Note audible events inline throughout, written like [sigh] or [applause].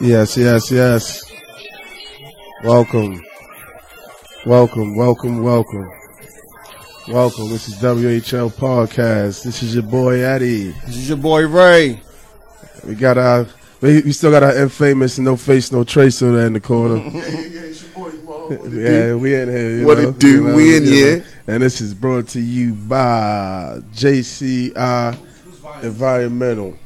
Yes, yes, yes. Welcome. Welcome, welcome, welcome. Welcome. This is WHL Podcast. This is your boy Eddie. This is your boy Ray. We got our we, we still got our infamous no face, no trace over there in the corner. [laughs] yeah, we in here. What know, it do? you know, We in here. know. And this is brought to you by JCI Environmental.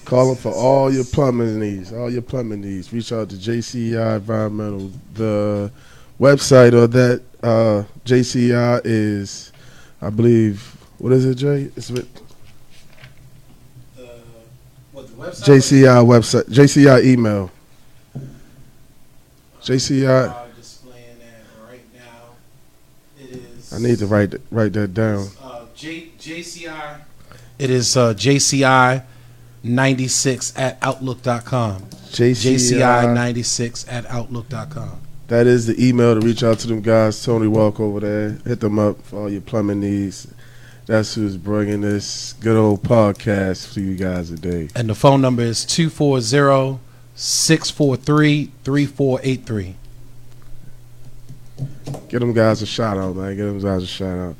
It's calling for all your plumbing needs. All your plumbing needs. Reach out to JCI Environmental. The website of that uh, JCI is, I believe, what is it, Jay? It's with JCI website, JCI email. JCI. displaying that right now. It is. I need to write write that down. Uh, J, JCI. It is uh, JCI 96 at outlook.com. JCI. JCI uh, 96 at outlook.com. That is the email to reach out to them guys. Tony Walk over there. Hit them up for all your plumbing needs. That's who's bringing this good old podcast to you guys today. And the phone number is 240 643 3483. Get them guys a shout out, man. Get them guys a shout out.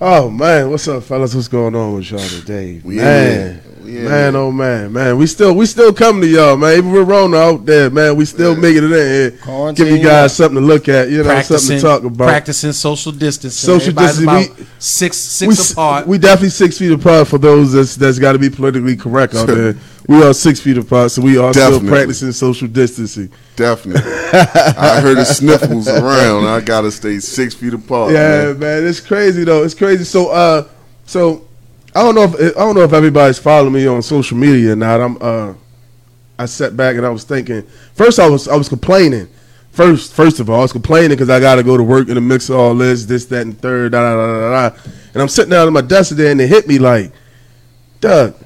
Oh man, what's up, fellas? What's going on with y'all today? We in man, here. We in man, here. oh man, man. We still we still come to y'all, man. Even with Rona out there, man, we still Yeah. making it in here. Give you guys something to look at, you know, something to talk about. practicing social distancing. Social distancing, about six six we, apart. we definitely six feet apart for those that's that's got to be politically correct out there. [laughs] We are six feet apart, so we are still practicing social distancing. Definitely. [laughs] I heard the sniffles around. I gotta stay six feet apart. Yeah, man. man. it's crazy though. It's crazy. So, uh, so I don't know if I don't know if everybody's following me on social media or not. I'm uh, I sat back and I was thinking. First, I was I was complaining. First, first of all, I was complaining because I got to go to work in the mix of all this, this, that, and third, da da da da da. And I'm sitting down at my desk today, and it hit me like, Doug,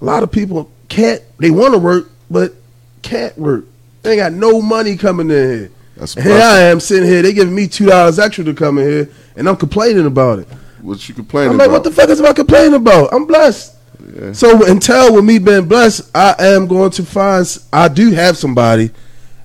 a lot of people can't. They want to work, but can't work. They ain't got no money coming in here. That's And here I am sitting here. They giving me two dollars extra to come in here, and I'm complaining about it. What you complaining about? I'm like, about? what the fuck is I complaining about? I'm blessed. Yeah. So until with me being blessed, I am going to find. I do have somebody,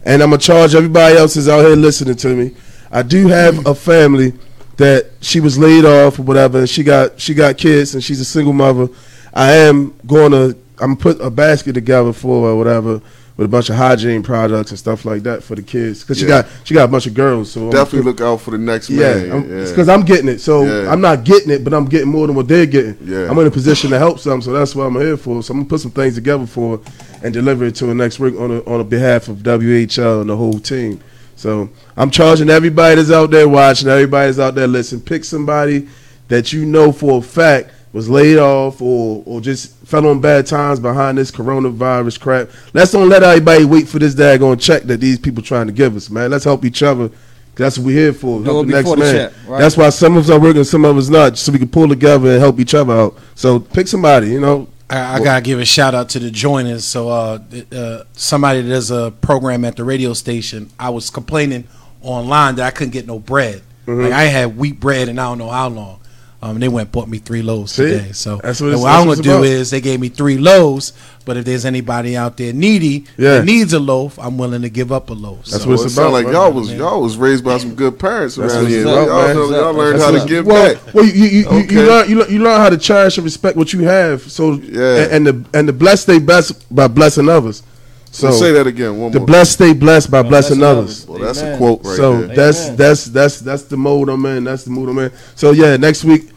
and I'm gonna charge everybody else is out here listening to me. I do have a family that she was laid off or whatever, and she got she got kids, and she's a single mother. I am going to I'm put a basket together for her or whatever with a bunch of hygiene products and stuff like that for the kids. Because she got she got a bunch of girls. So I'm Definitely look out for the next yeah, man. I'm- yeah. because I'm getting it. So Yeah. I'm not getting it, but I'm getting more than what they're getting. Yeah. I'm in a position to help some, so that's what I'm here for. So I'm gonna put some things together for and deliver it to the next week on a, on a behalf of WHL and the whole team. So I'm charging everybody that's out there watching, everybody that's out there listening. Pick somebody that you know for a fact was laid off or or just fell on bad times behind this coronavirus crap. Let's don't let everybody wait for this daggone check that these people trying to give us, man. Let's help each other. That's what we're here for. Help it the next before the man. check, right. That's why some of us are working, some of us not, so we can pull together and help each other out. So pick somebody, you know. I, I gotta give a shout out to the joiners. So, uh, uh, somebody that does a program at the radio station, I was complaining online that I couldn't get no bread. Mm-hmm. Like I had wheat bread, and I don't know how long. Um, they went and bought me three loaves See? today. So That's what it's- what I'm gonna do about. is they gave me three loaves. But if there's anybody out there needy Yeah. that needs a loaf, I'm willing to give up a loaf. That's so, what Well, it's it sound about, like y'all was Man. y'all was raised by some good parents That's around what's here. up, Y'all, man. know- y'all learned That's how to what- give well, back. Well, you you, you, Okay. you learn you learn, you learn how to cherish and respect what you have. So Yeah. and, and the and the blessed they blessed by blessing others. So So say that again. One more. the more. blessed stay blessed by blessing blessing others. others. well, that's a quote right so there. that's that's that's that's the mode I'm in. That's the mood I'm in. So yeah, next week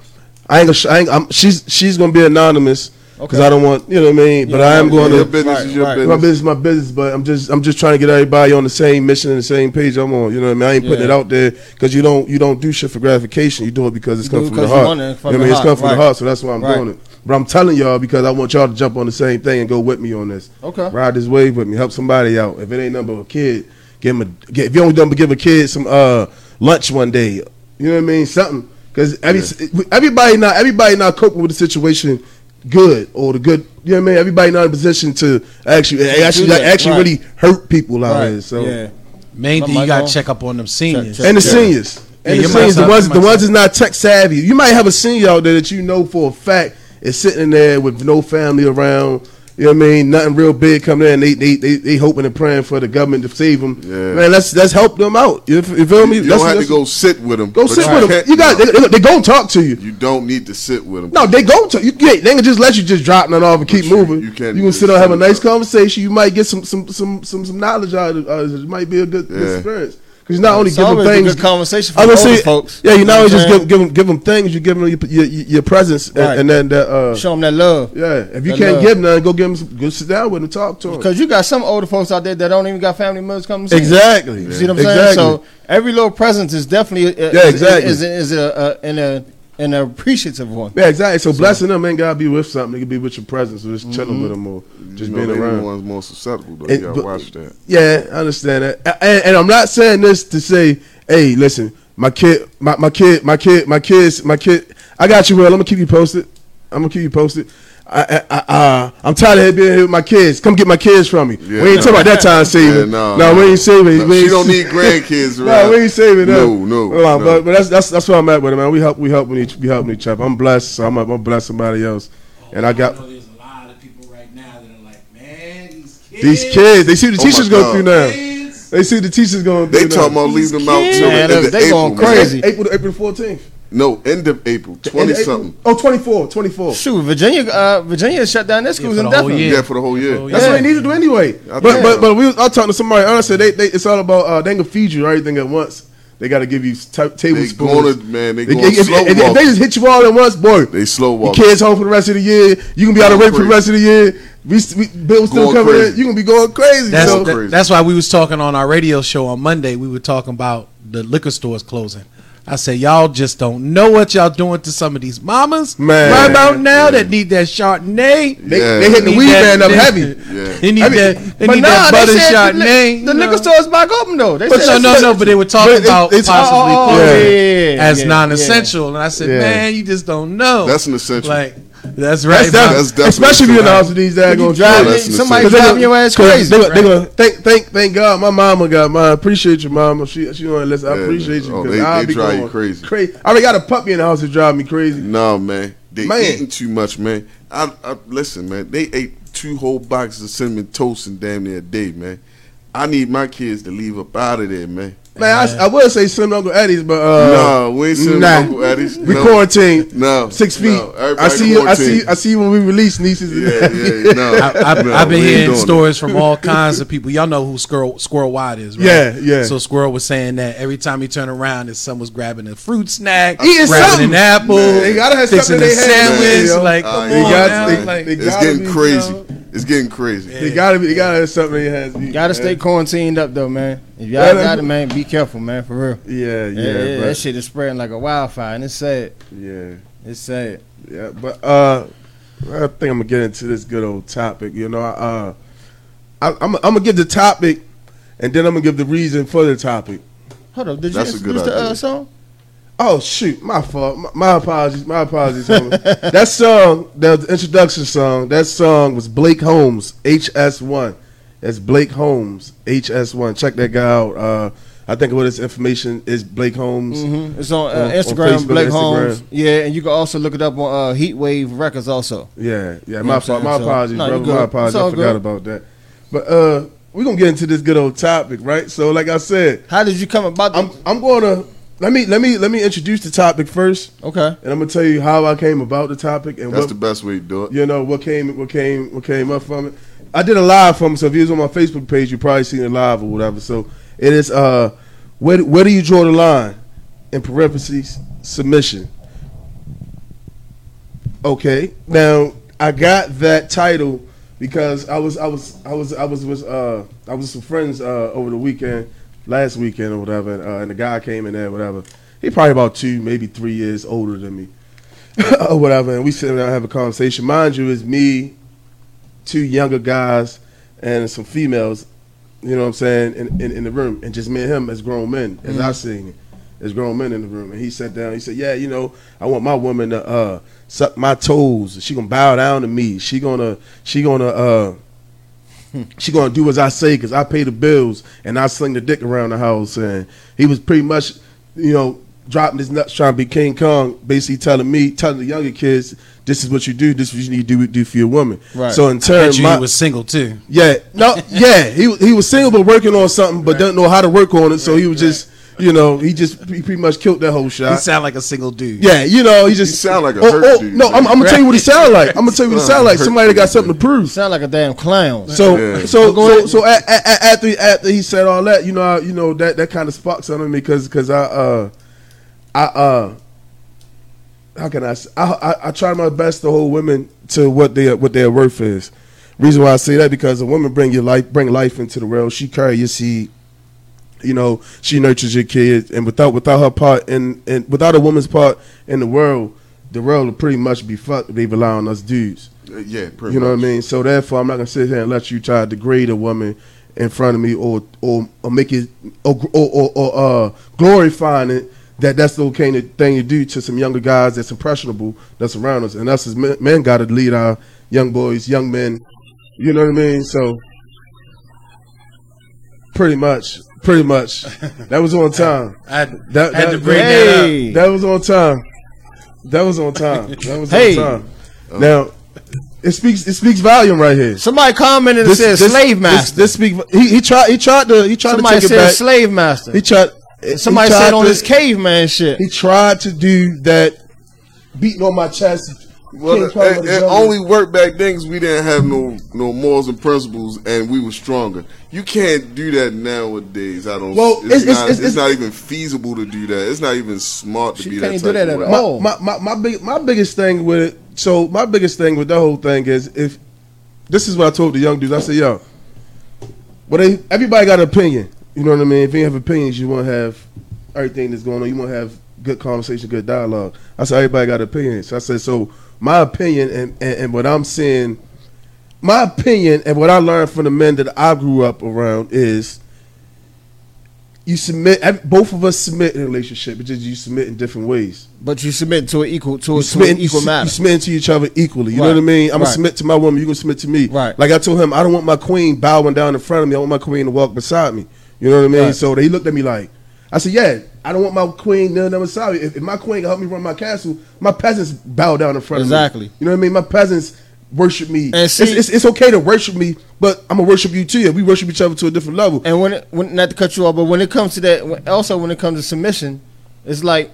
I ain't gonna. I ain't, I'm, she's she's gonna be anonymous because Okay. I don't want you know what I mean. But Yeah, I am yeah, going your to. business right, is your right. My business. business, is my business, but I'm just, I'm just trying to get everybody on the same mission and the same page I'm on. You know what I mean? I ain't putting it out there because you don't, you don't do shit for gratification. You do it because it's You do come from the you heart. want it You know what I mean? It's heart, come from right. the heart, so that's why I'm Right. doing it. But I'm telling y'all because I want y'all to jump on the same thing and go with me on this. Okay. Ride this wave with me. Help somebody out. If it ain't nothing but a kid, give him a. Get, if you only done but give a kid some uh lunch one day, you know what I mean? Something. Because every, everybody not everybody not coping with the situation good or the good. You know what I mean? Everybody not in a position to actually actually that, actually right. really hurt people out Right. here. So yeah. main thing you gotta check up on them seniors. check. and the Yeah. seniors. Yeah, And the seniors, the ones, you the ones that's not tech savvy. You might have a senior out there that you know for a fact is sitting in there with no family around. You know what I mean? Nothing real big coming in. They they they, they hoping and praying for the government to save them. Yeah. Man, let's let's help them out. You, you feel me? You Let's- don't have to let's- go sit with them. go sit with them. You got they, they, they gonna talk to you. You don't need to sit with them. No, they go to you. Yeah, they can just let you just drop nothing off and keep you- moving. you can You can sit down, have a nice up. conversation. You might get some some some some, some knowledge out of it. It might be a good, good experience because you're not only always a things. good conversation for I older say, folks. yeah, you know not only just give give them give them things. You give them your your, your presence, and- Right. and, then that. Uh, Show them that love. yeah, if you That can't love. give none, go give them. Some, go sit down with them, talk to them. Because you got some older folks out there that don't even got family members coming. Exactly. You see what I'm exactly. saying? So every little presence is definitely uh, Yeah, is- exactly. is, is, a, a, an, a, an appreciative one. Yeah, exactly. So, blessing them ain't gotta be with something. They can be with your presence or just mm-hmm. chilling with them or just you know, being they the around. ones more susceptible. Though. It- you gotta but- watch that. Yeah, I understand that. And, and I'm not saying this to say, hey, listen, my kid, my, my kid, my kid, my kids, my kid. I got you, Will. I'm gonna keep you posted. I'm gonna keep you posted. I, I, I, uh, I'm tired of being here with my kids. Come get my kids from me. Yeah, we ain't no. talking about that time saving. Yeah, no, no, we ain't saving. No, we she ain't don't need grandkids [laughs] right? no, we ain't saving them. No, no, Hold on, no. But, but that's that's that's where I'm at with it, man. We help we helping each we helping each other. I'm blessed, so I'm I'm gonna somebody else. And I got know there's a lot of people right now that are like, man, these kids. these kids. They see the Oh teachers go through now. kids. They see the teachers going through They talking about leaving them out kids, till man, the end of they going crazy. April April 14th. No, end of April, twenty something. Oh, 24, 24. Shoot, Virginia, uh, Virginia shut down their schools for the whole indefinitely. year. Yeah, for the whole year. That's Yeah. what they need to do anyway. I But think but but we was, I was talking to somebody earlier. Said they, they it's all about uh, they can feed you everything at once. They got to give you t- They tablespoons. going man. They They- going if, slow if- if they just hit you all at once, boy, They slow your walking. kids home for the rest of the year. You can be out of Going work for the rest of the year. We, we bills still Going coming in. crazy. You gonna be going crazy. That's so, that- crazy. that's why we was talking on our radio show on Monday. We were talking about the liquor stores closing. I said, y'all just don't know what y'all doing to some of these mamas Man. right about now that need that Chardonnay. they, Yeah. they hitting the weed that- man up they- heavy. Yeah. They need I mean, that. They But need nah, that they butter said the, Chardonnay. li- the you liquor know. stores back open though. They But said No, no, no. But they were talking it- about it's- oh, possibly Oh, oh, closing yeah, as yeah, non-essential, and I said, Yeah. man, you just don't know. That's an essential. Like that's right. That's, man. def- That's definitely especially if you're in the right. house with these When you daggone drive, That's kids. an somebody essential. driving your ass crazy. They, right? they gonna thank thank thank God my mama got mine. I appreciate you, mama. She she gonna listen. I Yeah, appreciate you oh, because they- I'll they be drive you crazy. Crazy. I already got a puppy in the house that drive me crazy. No, man. They Man. eating too much, man. I, I listen, man. They ate two whole boxes of cinnamon toast in damn near a day, man. I need my kids to leave up out of there, man. Man, I, I would say send Uncle Eddie's, but uh, no, we ain't sending nah. Uncle Eddie's. we no. quarantined. No, Six feet. no, I see. you. I see. I see when we release nieces. Yeah, yeah, no. I, I've, no, I've been hearing doing it. stories from all kinds of people. Y'all know who Squirrel Squirrel Wide is, right? Yeah, yeah. So Squirrel was saying that every time he turned around, his son was grabbing a fruit snack, Eating grabbing something. an apple, They gotta have fixing something a in their sandwich. man, like, Uh, come they on, got- now. they- like, they It's getting be, you crazy. know. It's getting crazy. They gotta be. They gotta have something in their hands. You gotta stay quarantined up though, man. If y'all Yeah, got it, man, be careful, man, for real. Yeah, yeah, Yeah, yeah, that shit is spreading like a wildfire, and it's sad. yeah. It's sad. Yeah, but uh, I think I'm gonna get into this good old topic. You know, uh, I, I'm I'm gonna give the topic, and then I'm gonna give the reason for the topic. Hold up, did you That's a good introduce the uh, song? Oh shoot, my fault. My, my apologies. My apologies. [laughs] that song, that the introduction song, that song was Blake Holmes, HS1. That's Blake Holmes, HS1. Check that guy out. Uh, I think what his information is Blake Holmes. Mm-hmm. It's on, uh, On- on Instagram, Facebook, Blake Instagram. Holmes. Yeah, and you can also look it up on uh, Heatwave Records also. Yeah, yeah. My fault. My saying? So- apologies, No, brother. My apologies. I forgot good. about that. But uh, we're gonna get into this good old topic, right? So, like I said, How did you come about? The, I'm I'm gonna let me let me let me introduce the topic first, okay. and I'm gonna tell you how I came about the topic and That's what the best way to do it. you know what came what came what came up from it. I did a live from it, so if you was on my Facebook page, you probably seen it live or whatever. So it is uh where where do you draw the line in parentheses submission? Okay, now I got that title because I was I was I was I was with uh I was with some friends uh over the weekend last weekend or whatever, and, uh, and the guy came in there whatever. He probably about two maybe three years older than me [laughs] or whatever, and we sit down and have a conversation. Mind you, it's me, two younger guys, and some females. You know what I'm saying in, in, in the room, and just me and him as grown men, as I seen it, as grown men in the room. And he sat down. He said, "Yeah, you know, I want my woman to uh, suck my toes. She gonna bow down to me. She gonna she gonna uh, [laughs] she gonna do as I say because I pay the bills and I sling the dick around the house." And he was pretty much, you know, dropping his nuts trying to be King Kong, basically telling me, telling the younger kids, "This is what you do. This is what you need to do, do for your woman." Right. So in turn, you my, he was single too. yeah, no, [laughs] yeah, he he was single but working on something, but doesn't know how to work on it. So he was just, you know, he just he pretty much killed that whole shot. He shot. sound like a single dude. Yeah, you know, he just You sound like a oh, hurt oh, dude, No, I'm. I'm gonna tell you what he sound like. I'm gonna tell you what he sound like. Somebody that got something to prove. Sound like a damn clown. So Yeah. so so so a, a, a, after after he said all that, you know, I, you know that that kind of sparked something in me because because I uh I uh how can I, s- I I I try my best to hold women to what their what their worth is. Reason why I say that because a woman bring your life bring life into the world. She carry your seed. You know, she nurtures your kids, and without without her part in and without a woman's part in the world, the world will pretty much be fucked. if They rely on us dudes. Uh, Yeah, pretty You know much. what I mean? So therefore, I'm not gonna sit here and let you try to degrade a woman in front of me, or or, or make it or or, or, or uh, glorifying it. That that's the okay thing to do to some younger guys that's impressionable that's around us, and us as men, men got to lead our young boys, young men. You know what I mean? So pretty much, pretty much, that was on time. [laughs] I had, That, had that, to bring that, that up. That was on time. That was on time. [laughs] That was Hey. on time. Oh. Now, it speaks it speaks volume right here. Somebody commented and said slave master. This, this speak. He, he tried. He tried to. He tried Somebody to take it said back. slave master. he tried. Somebody he tried said on to- his caveman shit. He tried to do that, beating on my chest. Well, it, it only worked back then because we didn't have no no morals and principles, and we were stronger. You can't do that nowadays. I don't. Well, it's, it's- it's- not, it's- it's, it's- not even feasible to do that. It's not even smart to She be can't do that at all. my, my, my, my big my biggest thing with it. So my biggest thing with the whole thing is if this is what I told the young dudes. I said, yo, well, they, everybody got an opinion. You know what I mean? If you have opinions, you want to have everything that's going on. You want to have good conversation, good dialogue. I said everybody got opinions. So I said so. My opinion and, and, and what I'm seeing, my opinion and what I learned from the men that I grew up around is you submit. Both of us submit in a relationship. It's just you submit in different ways But you submit to an equal to, you a, to an equal you, matter. You submit to each other equally. You know what I mean? I'm gonna submit to my woman. You gonna submit to me. Right. Like I told him, I don't want my queen bowing down in front of me. I want my queen to walk beside me. You know what I mean? Right. So they looked at me like, I said, yeah. I don't want my queen kneeling down beside me. If, if my queen can help me run my castle, my peasants bow down in front Exactly. of me. Exactly. You know what I mean? My peasants worship me. And see- it's, it's, it's okay to worship me, but I'm gonna worship you too. We worship each other to a different level. And when, it, when not to cut you off, but when it comes to that, also when it comes to submission, it's like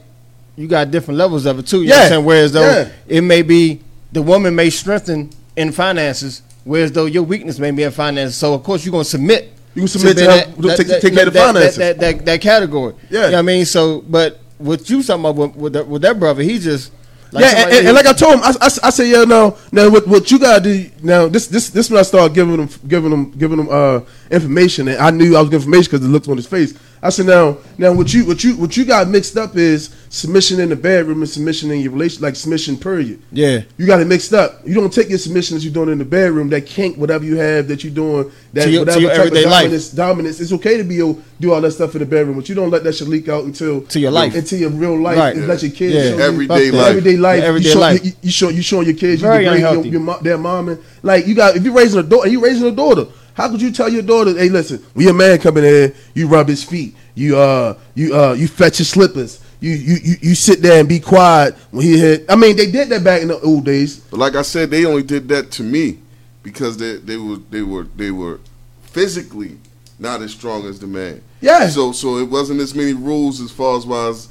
you got different levels of it too. You know what Yeah. I'm saying? Whereas though Yeah. it may be the woman may strengthen in finances, whereas though your weakness may be in finances. So of course you're gonna submit. You can submit to being help- to take- take care of the that, finances. That, that, that, that category. Yeah. You know what I mean? So, but what you talking about with, with, that, with that brother, he just like yeah, and, and, and like I told him, I, I, I said, yeah, no, now what, what you gotta do now? This this this when I started giving him giving him giving him uh information, and I knew I was giving information because it looked on his face. I said, now now what you what you what you got mixed up is submission in the bedroom and submission in your relation, like submission period. yeah. You got it mixed up. You don't take your submission that you're doing in the bedroom, that kink, whatever you have that you're doing, that To your- to whatever your type everyday of life. dominance, dominance. It's okay to be able do all that stuff in the bedroom, but you don't let that shit leak out until To your life. into your real life. Right. And let your kids Yeah. show Everyday Fuck life. everyday life. Yeah, everyday you show, life. You, you show you showing your kids Very you degrade your, unhealthy. your mo- their mom and like you got if you're raising a daughter, you raising a daughter. How could you tell your daughter, hey, listen, when your man come in here, you rub his feet, you uh you uh you fetch his slippers. You, you, you, you sit there and be quiet when he hit. I mean, they did that back in the old days. But like I said, they only did that to me because they they were they were they were physically not as strong as the man. Yeah. So so it wasn't as many rules as far as wise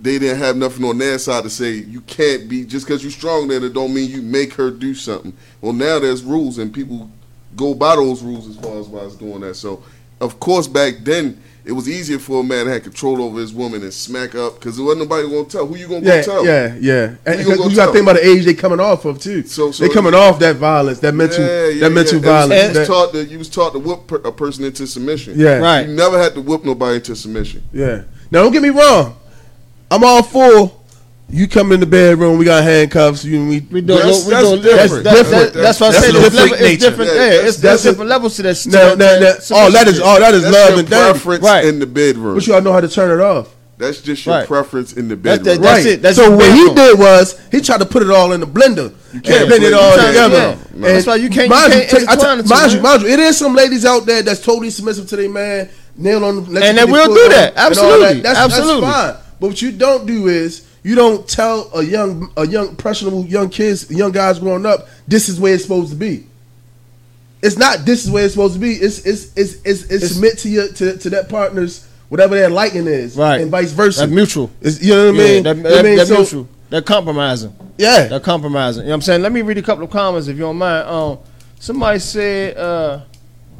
they didn't have nothing on their side to say you can't be just because you're strong there It don't mean you make her do something. Well now there's rules and people go by those rules as far as why it's doing that. So of course back then it was easier for a man to have control over his woman and smack up because there wasn't nobody going to tell. Who you going to Yeah, tell? yeah, yeah. And you gonna you got to think about the age they coming off of too. So- so they coming off that violence, that mental, Yeah, yeah, that mental yeah. violence. And you was that- taught that you was taught to whip per, a person into submission. yeah, Right. You never had to whip nobody into submission. Yeah. Now don't get me wrong. I'm all for you come in the bedroom. We got handcuffs. You we, We do, That's- we that's do different. That's, Different. that- that's what I That's said. a It's, different level, it's nature. different. Yeah, Yeah, it's that's there's a- different levels to that. to now, that- now, now, oh, that is submission. oh, that is That's love your and that. preference Right. in the bedroom. But you gotta know how to turn it off. That's just your Right. preference in the That's- bedroom. That's right. it. That's so your what he did was he tried to put it all in the blender. You can't blend it all together. yeah. And That's why you can't- you Mind can't take- I intertwine t- the two, mind you, mind you, it is some ladies out there that's totally submissive to their man, nail on, let And they will do that. and all Absolutely. That's, Absolutely. That's fine. But what you don't do is you don't tell a young, a young impressionable young kids, young guys growing up, this is where it's supposed to be. It's not. This is where it's supposed to be. It's it's it's it's, it's, It's- submit to your to, to that partner's whatever their liking is, Right. and vice versa. That's mutual. It's, you know what I mean? Yeah, that, that, I mean? that So- mutual. They're compromising. Yeah. They're compromising. You know what I'm saying? Let me read a couple of comments if you don't mind. Um, somebody said uh,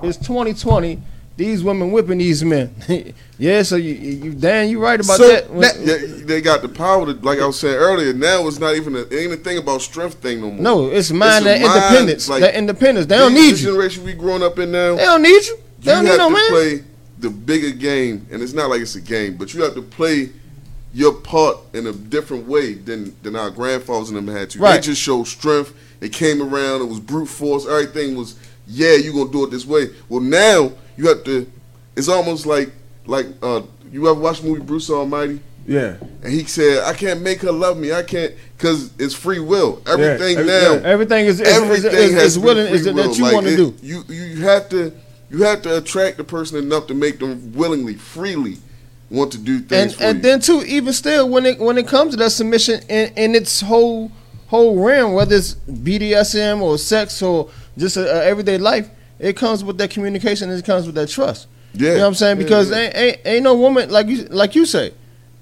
it's 2020. These women whipping these men. [laughs] yeah, so you, you Dan, you right about So that. That- Yeah, they got the power to, like I was saying earlier. Now it's not even a, it ain't a thing about strength thing no more. no, it's mind It's that mind, independence. like, that independence. They don't need you. generation we growing up in now. They don't need you. They you don't need no to man. play the bigger game, and it's not like it's a game, but you have to play your part in a different way than than our grandfathers and them had to. Right. They just showed strength. It came around. It was brute force. Everything was, yeah, you gonna do it this way. Well, now you have to. It's almost like like uh, you ever watch the movie Bruce Almighty? Yeah. And he said, "I can't make her love me. I can't because it's free will. Everything every- now, yeah. Everything is is, everything is, is, is to willing is that, will. that you Like, want to do. You you have to you have to attract the person enough to make them willingly, freely want to do and things for and you. then too, even still, when it when it comes to that submission in, in its whole whole realm, whether it's BDSM or sex or just a, a everyday life, it comes with that communication. and It comes with that trust. yeah, You know what I'm saying? Because yeah. Ain't, ain't ain't no woman like you like you say,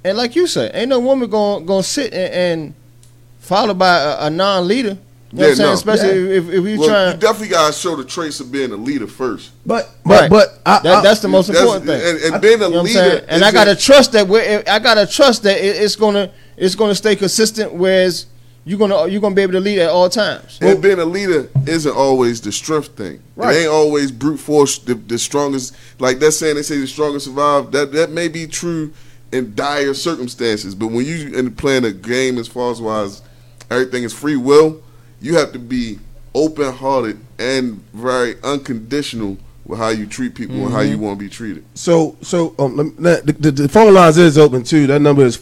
and like you say, ain't no woman gonna gonna sit and, and followed by a, a non-leader. You know what I'm Yeah, saying? no. Especially if, if we well, trying. you definitely gotta show the traits of being a leader first. But but Right. but I, that, I- that's the most That's- important thing. And, and being a You know what I'm leader, saying? And I gotta trust that. We're, I gotta trust that it, it's gonna it's gonna stay consistent. Whereas you're gonna you're gonna be able to lead at all times. And being a leader isn't always the strength thing. Right. It ain't always brute force. The, the strongest, like that saying, they say the strongest survive. That that may be true in dire circumstances, but when you in playing a game as far as wise, everything is free will. You have to be open hearted and very unconditional with how you treat people and how Mm-hmm. you want to be treated. So so um, lem- that- the, the, the phone lines is open too. That number is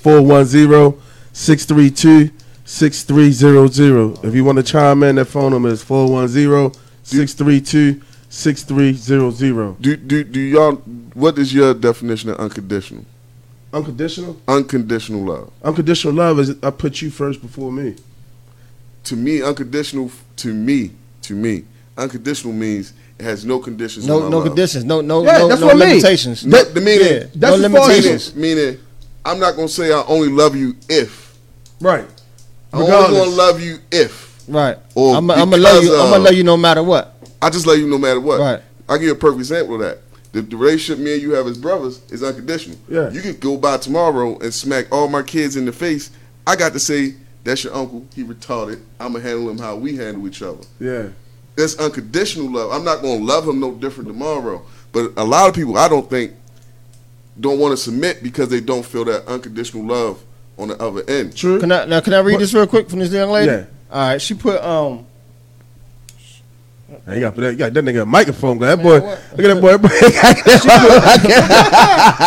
410-632-6300. If you want to chime in, that phone number is 410-632-6300. Do do do y'all? What is your definition of unconditional? Unconditional? Unconditional love. Unconditional love is I put you first before me. to me, unconditional to me, to me, unconditional means it has no conditions. No no love. conditions. No no Yeah, no, that's no what I mean. limitations. No, the meaning, Yeah, that's no the far- meaning, meaning, I'm not gonna say I only love you if. Right. I'm only gonna love you if. Right. Or I'm gonna love you. I'm gonna love you no matter what. I just love you no matter what. Right. I'll give you a perfect example of that. The, the relationship me and you have as brothers is unconditional. Yeah. You could go by tomorrow and smack all my kids in the face. I got to say, that's your uncle. He retarded. I'm going to handle him how we handle each other. Yeah. That's unconditional love. I'm not going to love him no different tomorrow. But a lot of people, I don't think, don't want to submit because they don't feel that unconditional love on the other end. True. Can I now? Can I read What- this real quick from this young lady? Yeah. All right. She put um. Hey, you got that, you got that nigga a microphone. That boy, what? look at that boy. [laughs]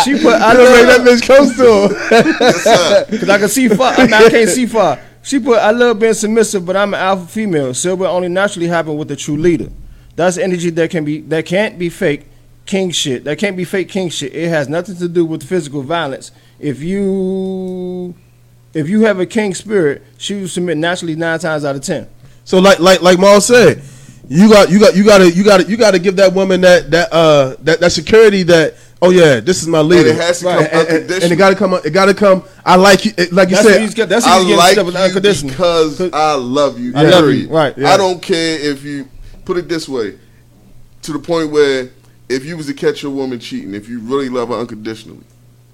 [laughs] She put I I don't make that bitch close to him. Because [laughs] I can see far. I, mean, I can't see far. She put I love being submissive, but I'm an alpha female, so it will only naturally happen with a true leader. That's energy that can be that can't be fake king shit. That can't be fake king shit. It has nothing to do with physical violence. If you if you have a king spirit, she will submit naturally nine times out of ten. So like like like Maul said, you got you got you got to you got to you got to give that woman that that uh that, that security that oh yeah this is my leader it has to come and, and- and it got to come it got to come I like you it- like you That's said he's get- that's what I he's getting like you unconditional. because I love you. I love you, right, yeah. I don't care if you put it this way, to the point where if you was to catch a woman cheating, if you really love her unconditionally,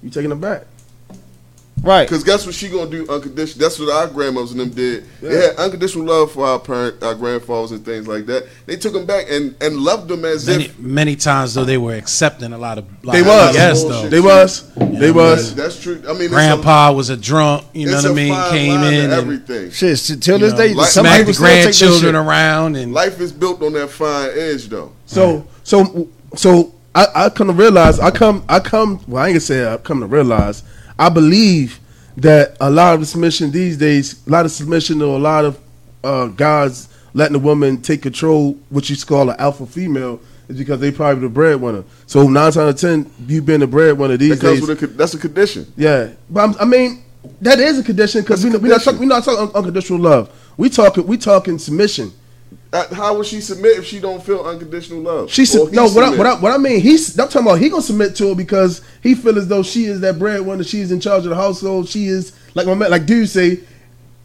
you taking them back Right. because guess what she gonna do unconditional. That's what our grandmothers and them did. They had unconditional love for our parent, our grandfathers and things like that. They took them back and and loved them as Many, if. many times though they were accepting a lot of lot they of was yes though. they was they That's, was that's true. I mean, it's a- Grandpa was a drunk, you know what I mean? Came line to in and everything. Shit, s- till you this know, day, like- some smacked people the still take that grandchildren around and Life is built on that fine edge, though. so so so I I come to realize I come I come well I ain't gonna say I come to realize I believe that a lot of submission these days a lot of submission or a lot of uh, guys letting the woman take control what you call an alpha female is because they probably the breadwinner. So nine times out of ten, you being the breadwinner these That days. a, that's a condition. Yeah, but I'm, I mean that is a condition because we a we not talking we not talking unconditional love. We talking we talking submission. How would she submit if she don't feel unconditional love? She he no what I, what I what I mean he's I'm talking about he gonna submit to her because he feel as though she is that breadwinner. She's in charge of the household. She is like my man like dude say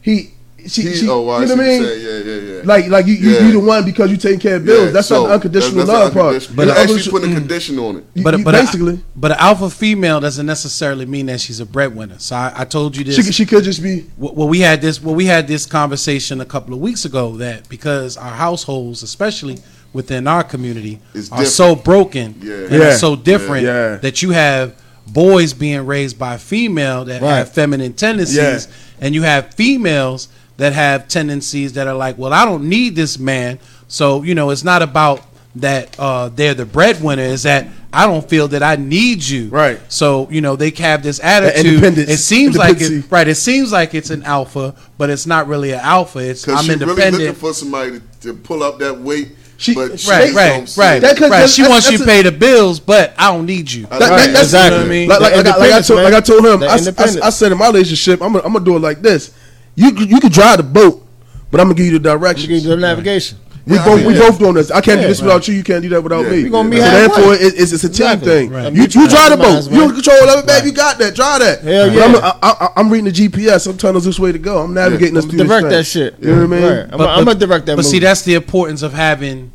he she, He- she oh, I you know what I mean. saying. Yeah, yeah, yeah. Like like you, you Yeah. you the one because you taking care of bills. Yeah, that's so not the unconditional that's- that's love part. But You're actually unconditional- putting a condition on it. you- but you but a, basically but an alpha female doesn't necessarily mean that she's a breadwinner. So I, I told you this. she she could just be well, well, we had this. Well, we had this conversation a couple of weeks ago that because our households, especially within our community, It's are so broken Yeah. and Yeah. are so different Yeah. that you have boys being raised by female that Right. have feminine tendencies, Yeah. and you have females that have tendencies that are like, well, I don't need this man. So you know, it's not about that uh, they're the breadwinner. Is that I don't feel that I need you. Right. So you know, they have this attitude. independence. It seems like it, right. It seems like it's an alpha, but it's not really an alpha. It's Because I'm she's really looking for somebody to, to pull up that weight. She- but she right, right, right. That- 'cause right. that's- She wants that's you to pay the bills, but I don't need you. I That- that- that. that's exactly. You know what I mean? Like, like, The like, I- like I independence, told, like I told him, I, I. I said in my relationship, I'm gonna, I'm gonna do it like this. You you can drive the boat, but I'm gonna give you the directions. You can do the navigation. We Yeah, I both mean, we yeah. both doing this. I can't do this without you. You can't do that without Yeah, me. we gonna be so halfway. therefore, it, it's, it's a team Exactly. thing. Right. You, you drive the boat. Compromise, You man. control of it, baby. You got that. Drive that. Hell But yeah. I'm, I, I, I'm reading the GPS. I'm telling us which way to go. I'm navigating us through direct this that shit. You know what I mean? I'm, I'm gonna direct that. But see, that's the importance of having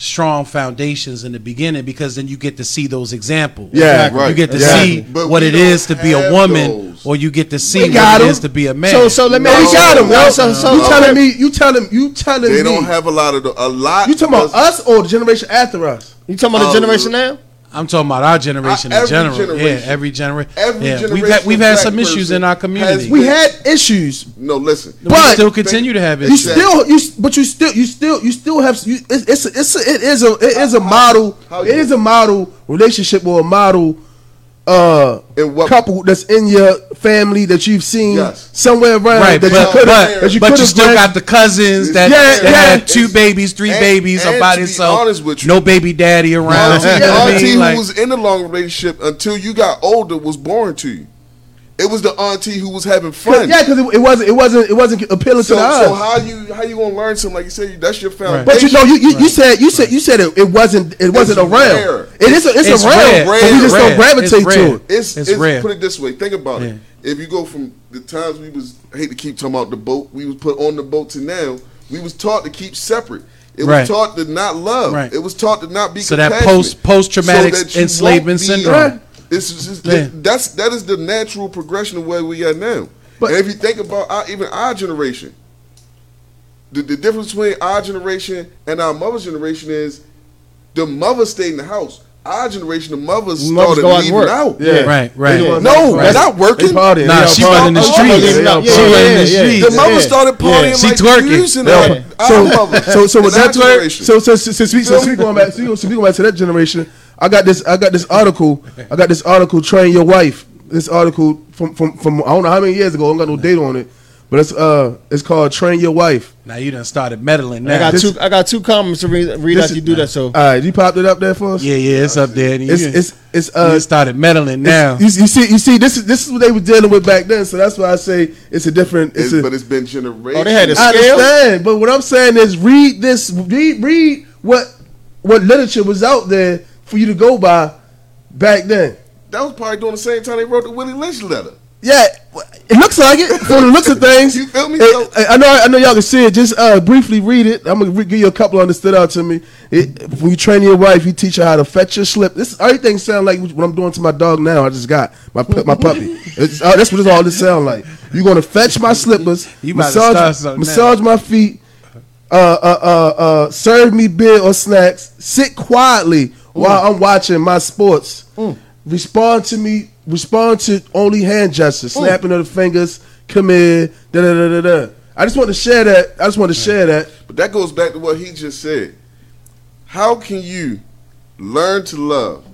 strong foundations in the beginning because then you get to see those examples. Yeah, Right. You get to Exactly. see But what we it don't to be a have woman, those. or you get to see We what got it 'em. is to be a man. So, so let me. Man, we got him. No, yo. so- so- you okay. telling me? You telling you telling They me? don't have a lot of the, a lot. you talking about us or the generation after us? You talking about the uh, generation now? I'm talking about our generation Uh, in general. generation. Yeah, every generation. Every yeah. generation We've had we've had some issues in our has community. We had issues, No, listen. we but still continue to have you issues. still you but you still you still you still have you, it's it's a, it's a, it is a it is a model how it you- is a model relationship or a model uh In what- couple that's in your family that you've seen Yes. somewhere around Right, that but, you but, that you but you have still got the cousins that, Yeah, that yeah. had two babies, three And- babies and about to be itself. with you- no baby daddy around. Auntie, [laughs] You know what auntie mean? who was in a long relationship until you got older was born to you. It was the auntie who was having fun. Yeah, because it, it wasn't it wasn't it wasn't appealing So, to the eyes. so how you how you gonna learn something like you said? That's your foundation. But you know, you, you, you said you said you said it, it wasn't it wasn't It's around. rare. It is a, it's, It's around, rare. but we just Rare. don't gravitate It's rare. to it. It's, It's it's, rare. Put it this way. Think about it. Yeah. If you go from the times we was I hate to keep talking about the boat, we was put on the boat to now, we was taught to keep separate. It Right. was taught to not love. Right. It was taught to not be So that compassionate. post- post-traumatic that you enslavement won't be- syndrome. It's just, Yeah. that's that is the natural progression of where we are now. But- and if you think about our, even our generation, the, the difference between our generation and our mother's generation is the mother stayed in the house. Our generation, the mothers Mothers started go out to leaving work. out. Yeah. Right, right. They doing- No, Right. not working. Partying. Nah, They out she partying. was in the streets. yeah, She yeah, was yeah, in the yeah, streets. The mother started partying Yeah. She like twerking. you using Yeah. our, our So, so, so with In our that, generation. so, so, so, since we, since we going back, so, since we going back to that generation, I got this, I got this article, I got this article, train your wife. This article from, from, from, I don't know how many years ago, I don't got no date on it, but it's, uh, it's called train your wife. Now you done started meddling I now. got This- two. I got two comments to read. Read this after you is- do that. So All right, you popped it up there for us. yeah, yeah, it's up there. And you, It's, it's, it's, you uh, started meddling now. You, you see, you see, this is this is what they were dealing with back then. So that's why I say it's a different. It's It's- a, but it's been generations. Oh, they had a I scale? I understand, but what I'm saying is read this, read, read what what literature was out there for you to go by back then. That was probably during the same time they wrote the Willie Lynch letter. Yeah, it looks like it from the looks of [laughs] things. You feel me? So- eh, I know, I know, y'all can see it. Just uh, briefly read it. I'm gonna re- give you a couple on that stood out to me. It, when you train your wife, you teach her how to fetch your slip. This everything sound like what I'm doing to my dog now. I just got my pu- my puppy. It's, uh, that's what it's all this sound like. You're gonna fetch my slippers, [laughs] You about massage, start something massage my feet, uh, uh, uh, uh, serve me beer or snacks, sit quietly while I'm watching my sports. Respond to me. Respond to only hand gestures, mm. snapping of the fingers. Come here. Da da da da da. I just want to share that. I just want to share that. But that goes back to what he just said. How can you learn to love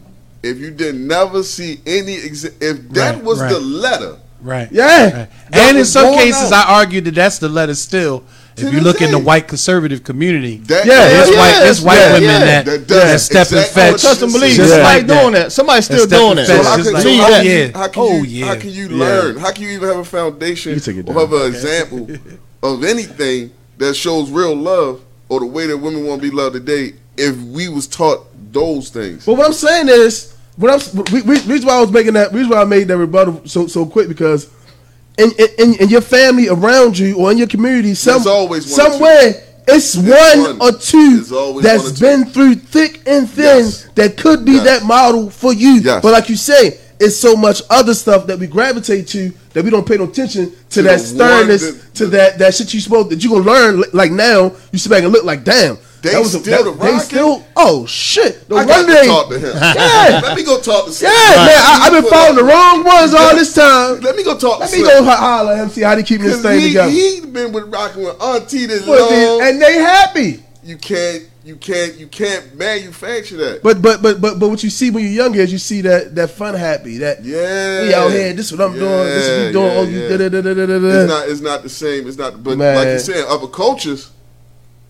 if you did never see any exa- if that Right, was right. the letter Right. Yeah. Right. That And in was some going cases, out. I argue that that's the letter still. To If you this look in the white conservative community, that Yeah, there's yeah, white, there's white yeah, women yeah. that, That that, does step and fetch. what trust and believe. just Somebody's like doing that. Somebody's still doing that. fetch. So how can, like, so how you, oh, yeah. how can Oh, you, yeah. how can you Yeah. learn? How can you even have a foundation You take it or have an example of anything that shows real love or the way that women want to be loved today if we was taught those things? But what I'm saying is, what I'm re- re- reason why I was making that reason why I made that rebuttal so so quick because in in, in your family around you or in your community, some always one or two. somewhere it's one, one. or two that's or two. been through thick and thin Yes. that could be Yes. that model for you. Yes. But like you say, it's so much other stuff that we gravitate to that we don't pay no attention to, To that sternness, that- to that that shit you spoke that you gonna learn. Like now, you sit back and look like, damn, They that was a, still that, the they still. Oh shit! No I got to talk to him. Yeah. Let me go talk to him. Yeah, man, I, I've been following the wrong ones all this time. Let me go talk Let to me Slim. go ho- holler at him, see how they keep this thing he, together. he been with rocking with Auntie this But long. they- and they happy. you can't, you can't, you can't manufacture that. But but but but but what you see when you're younger is you see that that fun happy that yeah, we out here. This is what I'm doing. This is what Yeah, we doing. Oh, yeah, oh, you yeah. da da da da da da. It's not, it's not the same. It's not, but Man. like you said, other cultures,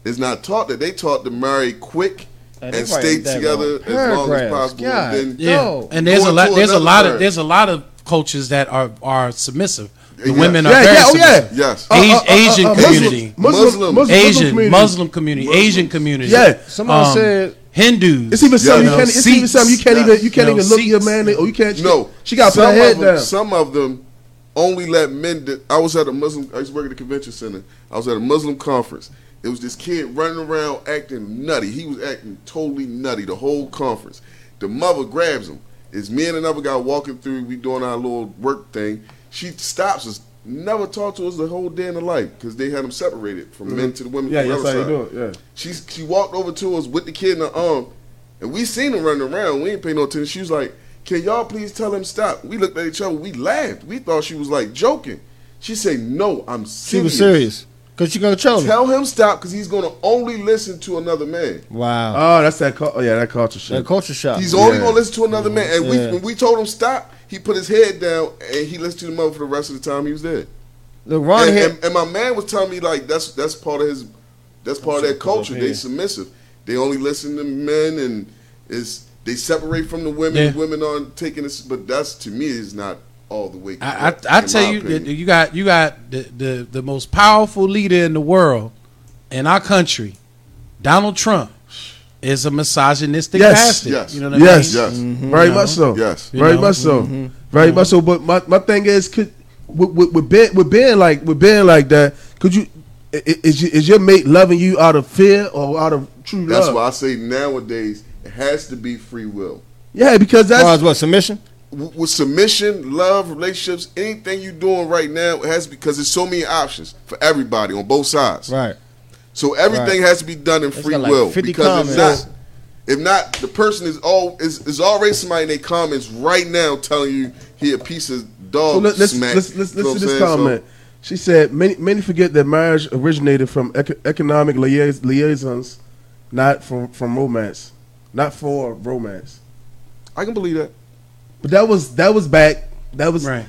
it's not taught that they taught to marry quick uh, And and stay together long. as long as possible. God. And then Yeah, No. and there's a lot. There's a another lot of word. there's a lot of cultures that are are submissive. The Yeah. women are Yeah, very yeah, oh yeah. submissive. yes, uh, uh, Asi- Asian community. Muslim, Muslim. Muslim, Asian, community. Muslim community, Muslim. Asian community. Yeah. Somebody Um, said Hindus. It's even something Yeah. you can't. It's even Seats. something you can't Yes. even. You can't No, even look at your man. Or you can't. No, she got to put some her head of them, down. Some of them only let men. That, I was at a Muslim. I used to work at the convention center. I was at a Muslim conference. There was this kid running around acting nutty. He was acting totally nutty the whole conference. The mother grabs him. It's me and another guy walking through. We doing our little work thing. She stops us. Never talked to us the whole day in the life because they had them separated from men mm-hmm. to the women. yeah, that's how you do it. Yeah. She she walked over to us with the kid in her arm, and we seen him running around. We ain't paying no attention. She was like, "Can y'all please tell him stop?" We looked at each other. We laughed. We thought she was like joking. She said, "No, I'm serious. she was serious because she gonna control him. Tell him stop because he's gonna only listen to another man. Wow, Oh, that's that. cul- Oh, yeah, that culture shit. that culture shock. He's only Yeah. gonna listen to another man." And we when we told him stop, he put his head down and he listened to the mother for the rest of the time he was there. Look, Ron and, here. and, and my man was telling me like that's that's part of his that's part of their culture. They submissive. They only listen to men and is they separate from the women. Yeah. Women aren't taking this, but that's to me is not all the way. I, correct, I, I in tell you, opinion. that you got you got the, the the most powerful leader in the world in our country, Donald Trump, is a misogynistic Yes. bastard. Yes. You know what I Yes, mean? Yes. Mm-hmm. very You much so. Yes. You very know? much so. Mm-hmm. Very much so. Mm-hmm. But my, my thing is, could with, with, with being with being like with being like that, could you i- i- is your, is your mate loving you out of fear or out of true That's love? That's why I say nowadays it has to be free will. Yeah, because As far that's as what submission? W- With submission, love, relationships, anything you're doing right now, it has because there's so many options for everybody on both sides. Right. So everything has to be done in It's free like will because if not, if not, the person is all is, is already somebody in their comments right now telling you he a piece of dog So let, let's, smack. let's let's You know listen to this I'm? So- comment. she said many many forget that marriage originated from ec- economic liais- liaisons, not from from romance, not for romance. I can believe that. But that was that was back. That was Right.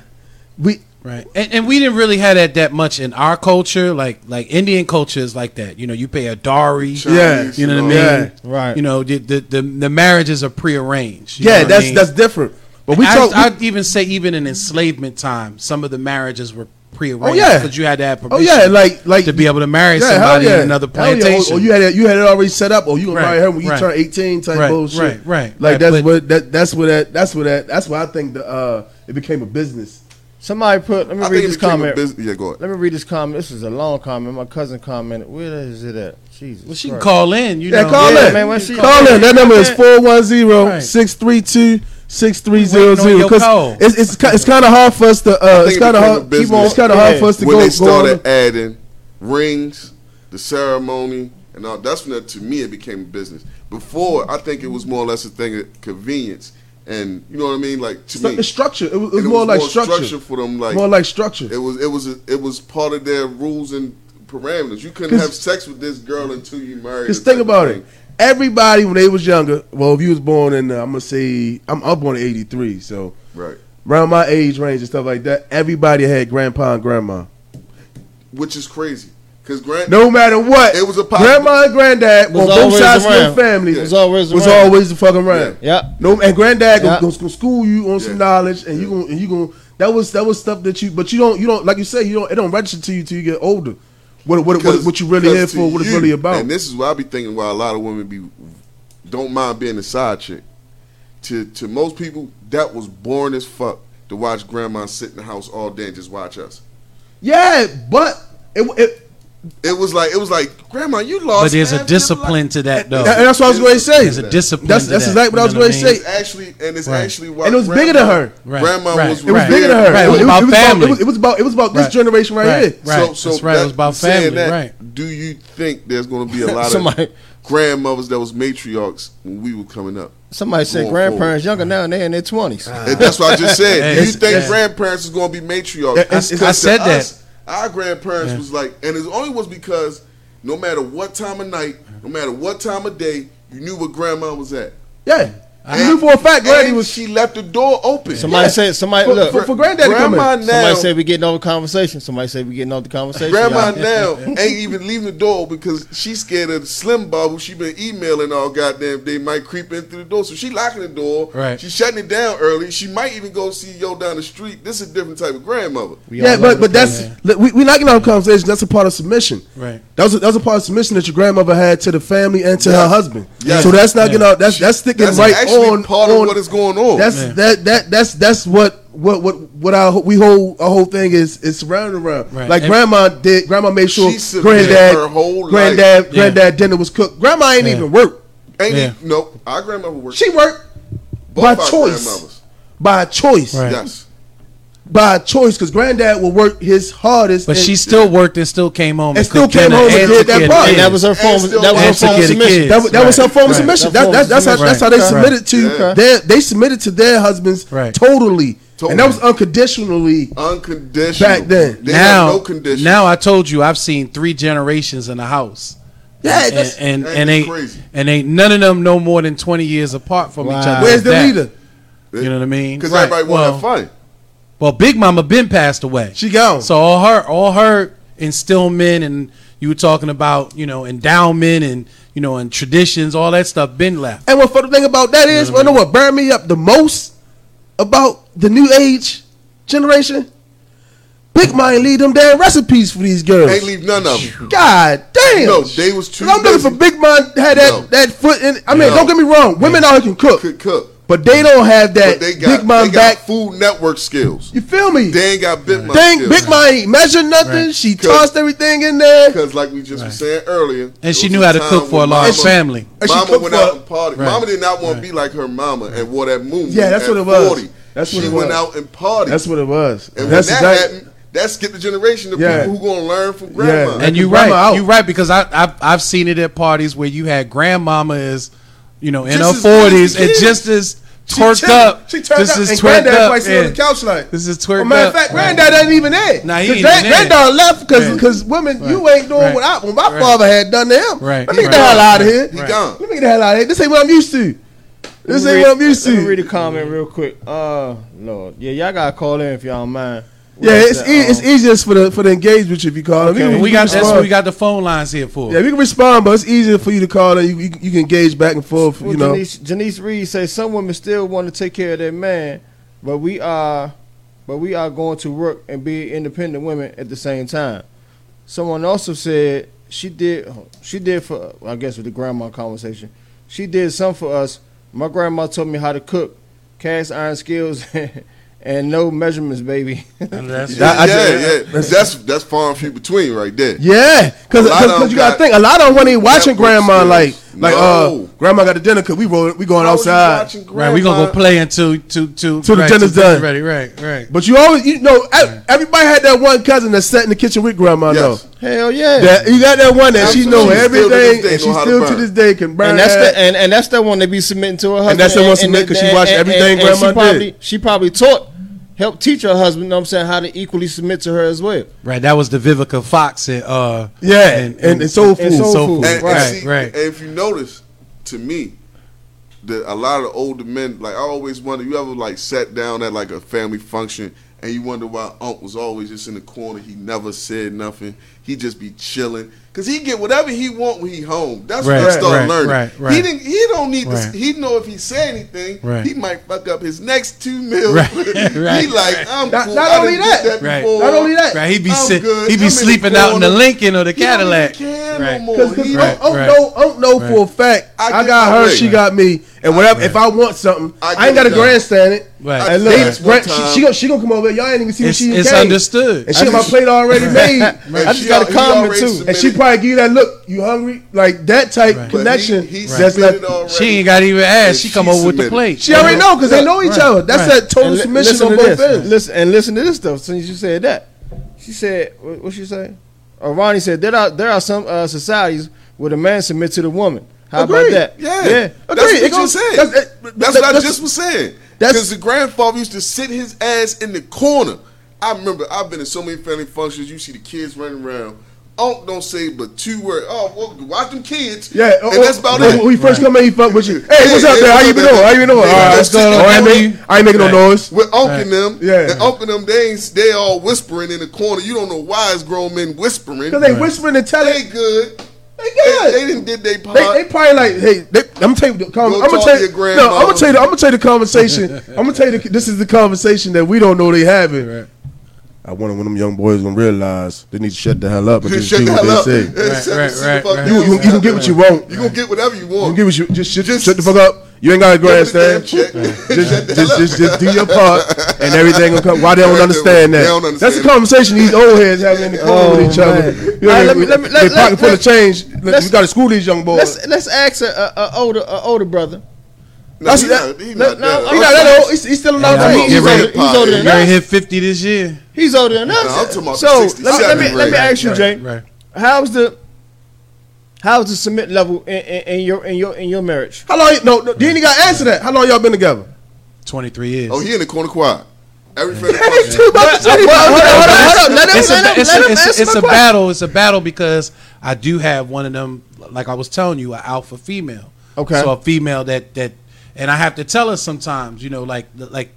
We Right, and, and we didn't really have that that much in our culture. Like like Indian culture is like that. You know, you pay a dowry. Yeah, you know what I mean. Yeah. Right. You know, the the the, the marriages are prearranged. you know yeah, what I that's mean? that's different. But we I, talk. I'd even say even in enslavement time, some of the marriages were prearranged. Oh, yeah. because you had to have permission. oh yeah, like like to be able to marry Yeah, somebody yeah. in another Hell yeah. Or- plantation. Or, you had it, you had it already set up, or you gonna Right, marry her when you right. turn eighteen type Right, bullshit. right, right, Like right, that's but- what that that's what that that's what that that's what I think the uh it became a business. Somebody put. Let me I read this comment. business. Yeah, go ahead. Let me read this comment. This is a long comment. My cousin commented. Where is it at? Jesus. well, she can call in. You Yeah, know, call Yeah, in. man, when she- call in. That number is Yeah. 410-632-6300 because it's it's, it's kind of hard for us to uh think it's kind of hard a business. it's kind of hard for us to when go, they go started on. adding rings, the ceremony, and all, that's when that, to me it became a business. Before, I think it was more or less a thing of convenience, and you know what I mean. Like to Stru- me, structure. It was, it was and more like structure. for them. Like More like structure. it was, it was, a, it was part of their rules and parameters. You couldn't have sex with this girl until you married. Just think about thing. it. Everybody when they was younger, well, if you was born in, uh, I'm gonna say, I'm, I'm born in '83, so Right. around my age range and stuff like that, everybody had grandpa and grandma. Which is crazy, because grand. No matter what, It was a pop- grandma and granddad Was on both always sides of the your family Was always was around. always the fucking around. Yeah. No, and granddad Yeah. gonna, gonna school you on some knowledge, and you gonna and you gonna that was that was stuff that you, but you don't you don't like you say you don't it don't register to you till you get older. What what what, what you really here for? What it's really about? And this is what I be thinking. Why a lot of women be don't mind being a side chick. To to most people, that was boring as fuck to watch grandma sit in the house all day and just watch us. yeah, but it, it It was like it was like grandma, you lost. but there's a discipline to that though. and that's what I was going to say. There's a discipline. That's to that's that, exactly what I was going to say. Actually and it's Right. actually why And it was bigger than her. Right, Grandma right, was It was right. bigger than her. Right, it was about it family. it, was, it was about it was about this Right. generation right, Right. here. Right. That's right, it was about family, that, right. Do you think there's going to be a [laughs] lot Somebody- of grandmothers that was matriarchs when we were coming up? Somebody said Going grandparents younger now and they're in their twenties. And that's what I just said. [laughs] Do you think grandparents is going to be matriarchs? It's- it's- I said that. Our grandparents was like, and it only was because no matter what time of night, no matter what time of day, you knew where grandma was at. Yeah, I knew for a fact Granny and was. She left the door open. Somebody Yeah. said somebody For- look. for- for granddaddy grandma coming. now, somebody said we getting over the conversation. Somebody said we getting over the conversation. grandma y'all. now ain't even leaving the door because she's scared of the Slim Bob who she been emailing all goddamn day might creep in through the door. So she locking the door. Right. She's shutting it down early. She might even go see yo down the street. This is a different type of grandmother. We Yeah, but but that's Yeah. look, we we not getting out of conversation. That's a part of submission. Right. That was a, that was a part of submission that your grandmother had to the family and to her husband. Yes. So that's not Yeah. getting out. That's that's sticking That's right actually on part on. of what is going on. that's Yeah. that that that's that's what what what what our we whole our whole thing is is surrounded around. Right. Like And- grandma did. Grandma made sure She submitted granddad her whole life. granddad Yeah. granddad dinner was cooked. Grandma ain't Yeah. even work. Ain't Yeah. it? No, our grandmother worked. She worked Both by choice. by choice. Right. Yes. By choice, because granddad will work his hardest. But and- she still worked and still came home And and, still came home and and did that part. And that was her form. Still- That was her form of care of the submission. kids. That, was- was her Right. form of Right. submission. That That, that, of that's how that's how they Right. submitted to Yeah. their they submitted to their husbands Right. totally, Totally. and that was unconditionally. Unconditional. Back then. They now, no condition. now I told you I've seen three generations in a house. Yeah, and that's, and, that and ain't crazy. and ain't none of them no more than twenty years apart from Wow. each other. where's the That- leader? You know what I mean? Because Right. everybody want to Well, have fun. Well, Big Mama been passed away. She gone. So all her all her instillment and you were talking about you know endowment and you know and traditions, all that stuff been left. and what the thing about that is, You know you know what burned me up the most about the new age generation, Big Mama ain't leave them damn recipes for these girls. Ain't leave none of them. God damn. No, they was too 'Cause I'm looking for. Big Mom had that No. that foot in. I mean, No. don't get me wrong. Women out here can cook, Could cook. But they don't have that they got, Big Mom they got back. Food Network skills. You feel me? They ain't got Big Mom Dang, skills. Big Mom ain't measured nothing. Right. She tossed everything in there. Because like we just were saying earlier, And she knew how to cook for a large mama- family. And she Mama cooked went for- out and partied. Right. Mama did not want to be like her mama and wore that moon. Yeah, that's at what it was. 40. That's what she it went was. out and partied. That's what it was. and That's when that exactly- happened, that's get the generation of Yeah. people who gonna learn from grandma. Yeah. And you grandma right, out. you right because I I've, I've seen it at parties where you had grandmama is, you know, in Just her as good as forties the and just as She twerked chilling. up. She turned this up. is and twerked granddad up. probably sit on the couch like. This is Well, twerked matter up. of fact, Right. granddad ain't even there. Nah, he Cause ain't grand- even there. Granddad left because Right. because women, you ain't doing Right. what I what my Right. father had done to him. Right. Let me get Right. the hell out of here. he gone. Let me get the hell out of here. This ain't what I'm used to. This ain't me what I'm read- used Let me read to. a comment real quick. Uh, Lord, yeah, y'all gotta call in if y'all don't mind. Yeah, it's That, e- it's um, easiest for the for the engagement if you call. Okay. We, can- we got that's what we got the phone lines here for. Yeah, we can respond, but it's easier for you to call and you you, you can engage back and forth. Well, You know, Janice, Janice Reed says some women still want to take care of their man, but we are, but we are going to work and be independent women at the same time. Someone also said she did, she did for, I guess with the grandma conversation, she did some for us. My grandma taught me how to cook, cast iron skills, [laughs] and no measurements, baby. And [laughs] that's- Yeah, I- I yeah, yeah. That's that's far and few between right there. Yeah, because A lot of them you gotta got think a lot of them when they watching Netflix grandma skills. like like uh grandma got the dinner because we roll, we going How outside. Right, we gonna go play until to to Till the dinner's done. Ready, right, right. But you always you know e- everybody had that one cousin that sat in the kitchen with grandma. Yes. Hell yeah. though that you got that one that she know Absolutely. Still to this everything and she know how to still to this day can burn. and that's that. the and, and that's the one that be submitting to her husband. And that's the one submit 'cause she watched everything she grandma probably, did. She probably taught, helped teach her husband. You know what I'm saying how to equally submit to her as well. Right, that was the Vivica Fox and uh yeah, and, and, soul food. and soul soul food. food. And, and Right, see, right. And if you notice, to me, that a lot of older men, like I always wonder, you ever like sat down at like a family function and you wonder why Unc was always just in the corner. He never said nothing. He just be chilling because he get whatever he want when he home. That's Right, what I started right, learning. right, He right. didn't. He don't need Right. to. He know if he say anything, Right. he might fuck up his next two meals. Right, [laughs] he right. like I'm Not- cool. not I only done that. Right. Not only that. Right, he be I'm sit, good. he I'm be in sleeping out in the. Lincoln or the He don't even Cadillac. care Right. no more. Because He Unc, like, Unc right. know, Unc know Right. for a fact. I I, got her, way. she got me, and whatever. If I want something, I I, ain't got to it done. grandstand it. Right. I And look, did this she, she, gonna, she gonna come over. Y'all ain't even see what It's, she it's came. understood. And she got my plate already [laughs] made. I just got a comment too. And she probably give you that look. You hungry? Like that type Right. connection. He, he that's not. already. She ain't got even ask. And She come she over with the plate. She already know because they know each Right. other. That's Right. that total li- submission on to both this. ends. Listen and listen to this stuff. Since you said that, she said, what, what she say? Oh, Ronnie said there are there are some uh, societies where the man submit to the woman. How Agreed. about that? Yeah, yeah. That's Agreed. It what you goes- said. that's- That's, that- what that's- I just was saying. that's- Because the grandfather used to sit his ass in the corner. I remember I've been in so many family functions. You see the kids running around. Unc don't say but two words. Oh, well, watch them kids. Yeah, and oh, oh that's about when, it. When you first come in, he fuck with you. Hey, Yeah, what's up yeah, there? How what's you up been there? doing? How you been doing? All right, that's what's going on? I ain't making, I ain't making Right. no noise. With Unc and them, Yeah. and Unc and them, they ain't, they all whispering in the corner. You don't know why it's grown men whispering. Because they whispering and telling. They good. They They, good. they didn't did they part. They, they probably like, hey, they, I'm gonna tell you the con- I'm gonna tell you, no, I'm gonna tell you, the, I'm gonna tell you the conversation. [laughs] I'm gonna tell you the, this is the conversation that we don't know they having. Right. I wonder when them young boys gonna realize they need to shut the hell up and [laughs] just Shut do the what hell up. they say. [laughs] Hey, Right, right, right, right. You, up. you, you can get what you want. You gonna get whatever you You want. can get what you just, just Just- shut the fuck up. You ain't got a Give me grandstand. Just, [laughs] just, just, just do your part, and everything will come. Why they don't understand that? don't understand That's the conversation these old heads having in the corner Oh, with each other. You know, All right, they, let me- let me- they let- pocket let- full of let- change. let's- We got to school these young boys. Let's let's ask a, a, a older a older brother. No, he not, he not no, that I'm he old. not that old. He's, he's still in our Yeah, He's older, he's older than You already hit 50 this year. He's older than us. No, I'm talking about so the let me, let me let me ask you, Jay. Right. How's the how's the submit level in, in, in your in your in your marriage? How long? No, no, you ain't got to answer that. How long y'all been together? 23 years. Oh, he in the corner quiet. Every family [laughs] Hey, function. two about to tell you Hold on, hold on. Let him, it's let a, him, let him answer it's a battle. It's a battle because I do have one of them, like I was telling you, an alpha female. Okay. So a female that that, and I have to tell her sometimes, you know, like like,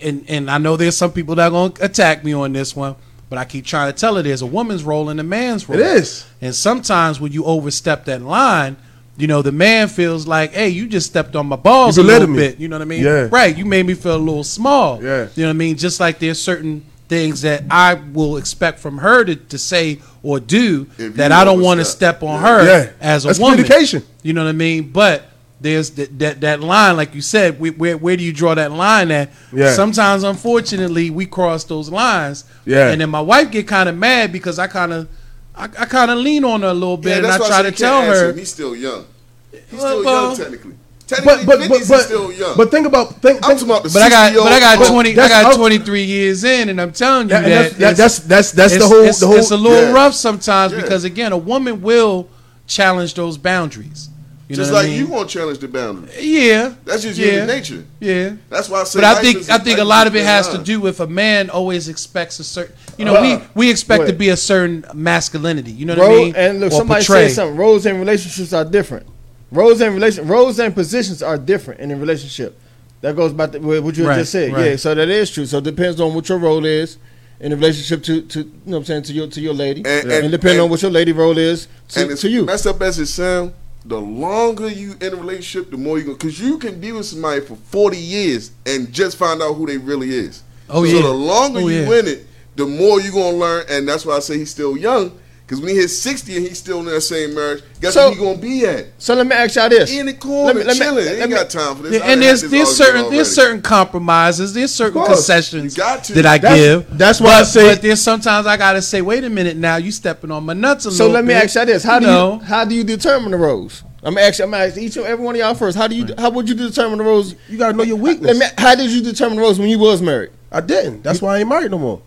and and I know there's some people that are gonna attack me on this one, but I keep trying to tell her there's a woman's role and a man's role. It is. And sometimes when you overstep that line, you know, the man feels like, hey, you just stepped on my balls a little me. bit. You know what I mean? Yeah. Right. You made me feel a little small. Yeah. You know what I mean? Just like there's certain things that I will expect from her to, to say or do If that I don't want to step on Yeah. her Yeah. as a That's woman. communication. You know what I mean? But there's that that, that line, like you said, where, where where do you draw that line at? Yeah. Sometimes, unfortunately, we cross those lines. Yeah. And then my wife get kind of mad because I kind of I, I kind of lean on her a little bit, and I try said to tell her. him. He's still young. He's Well, still well- young technically. Technically, But but but but, still young. but think about think, I'm think talking about the But I got but I got year old- twenty I got twenty three years in, and I'm telling you that, that, that's, that, that's that's that's the whole it's, the whole it's a little Yeah. rough sometimes Yeah. because again, a woman will challenge those boundaries. You just know what like I you mean? want to challenge the boundaries. Yeah, That's just yeah, human nature. Yeah. That's why I say. But I think I think a lot of it has to do with a man always expects a certain. You know, Uh, we we expect to be a certain masculinity. You know what I mean? and look, Or somebody portray. said something. Roles and relationships are different. Roles and relation roles and positions are different in a relationship. That goes back to what you Right, just said. right. Yeah, so that is true. So it depends on what your role is in a relationship to, to you know what I'm saying to your to your lady, And- and, and- depending on what your lady role is to, and to you. messed up as it sounds, the longer you in a relationship, the more you go. Because you can be with somebody for forty years and just find out who they really is. Oh, so yeah. the longer Oh, you yeah. in it, the more you're gonna learn. And that's why I say he's still young. Because when he hits sixty and he's still in that same marriage, guess So- where he gonna be at? So let me ask y'all this. In the corner, Let me- let me- chilling. let Ain't me- got time for this. Yeah, and there's this there's certain there's certain compromises, there's certain concessions got to. that I That's- give. that's why I say- but there's sometimes I gotta say, wait a minute, now you stepping on my nuts a So little So let me bit. ask y'all this: How do know? you how do you determine the roles? I'm gonna I'm gonna each and every one of y'all first. How do you how would you determine the roles? you gotta know your weakness. how did you determine the roles when you was married? I didn't. That's why I ain't married no more.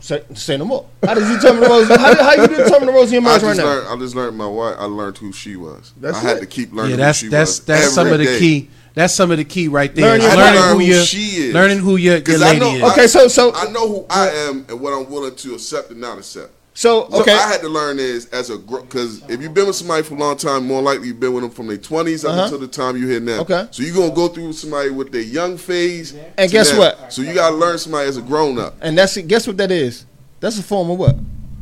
Say, say no more. How did you determine the roles? How, how you determine the roles in your I marriage just right now? learned. I just learned my wife. I learned who she was. That's I had to keep learning Yeah, that's who she that's was. that's some of the day. key. That's some of the key right there. Learn is your- I had to learning learn who who your she is. learning who your, your 'Cause I lady know- is. Okay, so so I know who I am and what I'm willing to accept and not accept. So So okay. I had to learn is as a because if you've been with somebody for a long time, more likely you've been with them from their 20s up Uh-huh. until the time you hit now. Okay. So you're gonna go through somebody with their young phase. And to guess now. what? So you gotta learn somebody as a grown up. and that's guess what that is? That's a form of what?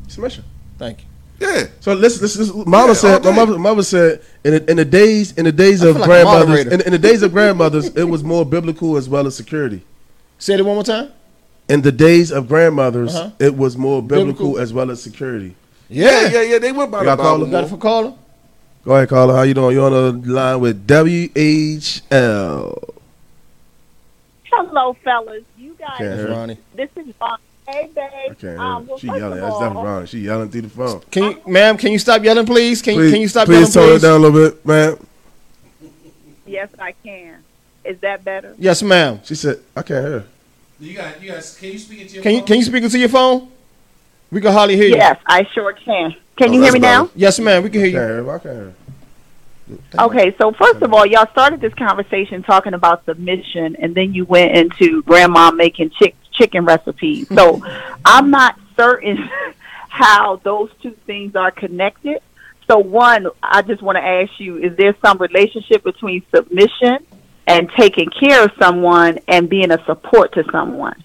Submission. Thank you. Yeah. So listen, this is mama Yeah, said. all My mother, mother said in the, in the days in the days of like grandmothers in, in the days of grandmothers, it was more biblical as well as security. Say it one more time. In the days of grandmothers, Uh-huh. it was more biblical, Biblical. as well as security. Yeah, yeah, yeah. They went by You the Bible. Got it for caller. Go ahead, caller. How you doing? You on the line with WHL? Hello, fellas. You guys, Can't That's hear. Ronnie. this is Ron. Hey, I babe. can't hear. Um, well, she yelling. That's definitely wrong. She yelling through the phone. Can you, ma'am? Can you stop yelling, please? Can, Please, can you stop please tone yelling, it please? down a little bit, man. Yes, I can. Is that better? Yes, ma'am. She said, "I can't hear." You got you guys. Can you speak into your Can you phone? can you speak into your phone? We can hardly hear you. Yes, I sure can. Can Oh, you hear that's me now? Yes, ma'am. We can hear Can't you. hear. I can't hear. Okay, so first of all, y'all started this conversation talking about submission, and then you went into grandma making chick, chicken recipes. So [laughs] I'm not certain [laughs] how those two things are connected. So one, I just want to ask you: Is there some relationship between submission and taking care of someone and being a support to someone?